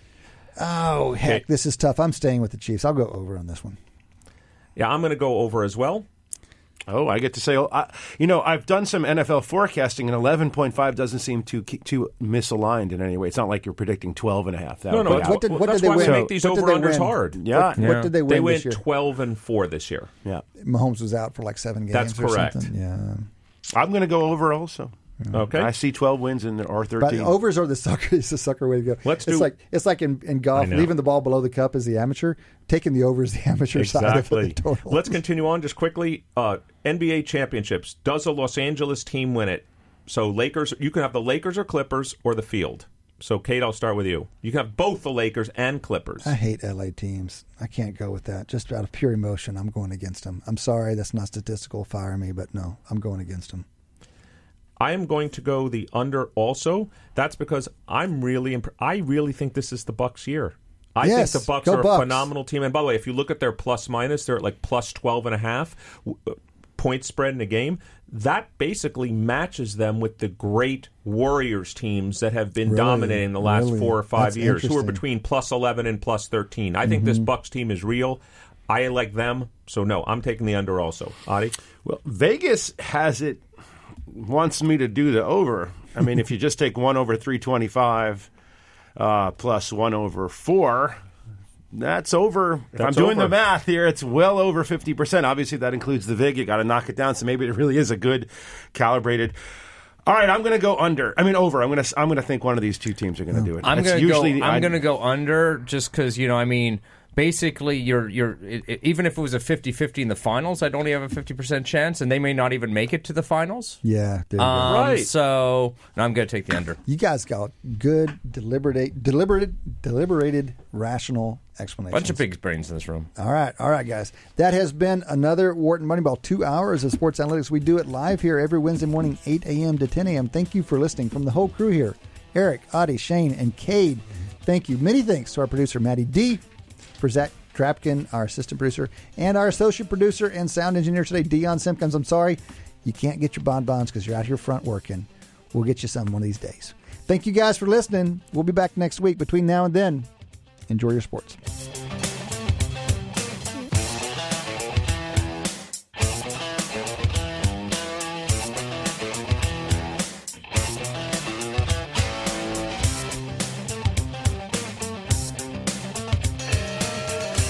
Oh heck, this is tough. I'm staying with the Chiefs. I'll go over on this one. Yeah, I'm going to go over as well. Oh, I get to say, oh, I, you know, I've done some NFL forecasting, and 11.5 doesn't seem too too misaligned in any way. It's not like you're predicting 12 and a half. That No, would no. be What- out. what did- well, what that's did they why win? we make these What did they over-unders win? hard. Yeah. What, what did they win They went this year? 12 and 4 this year. yeah. Mahomes was out for like seven games. That's or correct. something. Yeah. I'm going to go over also. Okay. I see 12 wins in or But 13. overs are the sucker. It's the sucker way to go. Let's it's do- like it's like in, in golf, leaving the ball below the cup is the amateur. Taking the over is the amateur side of the total. Let's continue on just quickly. Uh, NBA championships. Does a Los Angeles team win it? So Lakers, you can have the Lakers or Clippers or the field. So Cade, I'll start with you. You can have both the Lakers and Clippers. I hate LA teams. I can't go with that. Just out of pure emotion, I'm going against them. I'm sorry, that's not statistical. Fire me, but no, I'm going against them. I am going to go the under also. That's because I'm really imp- I really think this is the Bucks year. I Yes, think the Bucks are Bucks. a phenomenal team. And by the way, if you look at their plus minus, they're at like plus 12 and a half point spread in a game. That basically matches them with the great Warriors teams that have been Really? dominating the last Really? four or five That's years, who are between plus 11 and plus 13. I think Mm-hmm. this Bucks team is real. I like them, so no, I'm taking the under also. Adi? Well, Vegas has it wants me to do the over. I mean, if you just take one over three twenty five uh, plus one over four, that's over. If That's I'm doing over. the math here, it's well over fifty percent. Obviously, that includes the vig. You got to knock it down. So maybe it really is a good calibrated. All right, I'm going to go under. I mean, over. I'm going to. I'm going to think one of these two teams are going to do it. I'm gonna go. the- I'm gonna go under just because you know. I mean, basically, you're you're i i even if it was a 50-50 in the finals, I'd only have a fifty percent chance, and they may not even make it to the finals. Yeah, there. Um, Right. So no, I'm gonna take the under. You guys got good, deliberate, deliberated, deliberated, rational explanations. Bunch of big brains in this room. All right, all right, guys. That has been another Wharton Moneyball. Two hours of sports analytics. We do it live here every Wednesday morning, 8 a.m. to 10 a.m. Thank you for listening from the whole crew here Eric, Adi, Shane, and Cade. Thank you. Many thanks to our producer, Maddie D, for Zach Trapkin, our assistant producer, and our associate producer and sound engineer today, Dion Simpkins. I'm sorry you can't get your bonbons because you're out here front working. We'll get you some one of these days. Thank you guys for listening. We'll be back next week. Between now and then, enjoy your sports.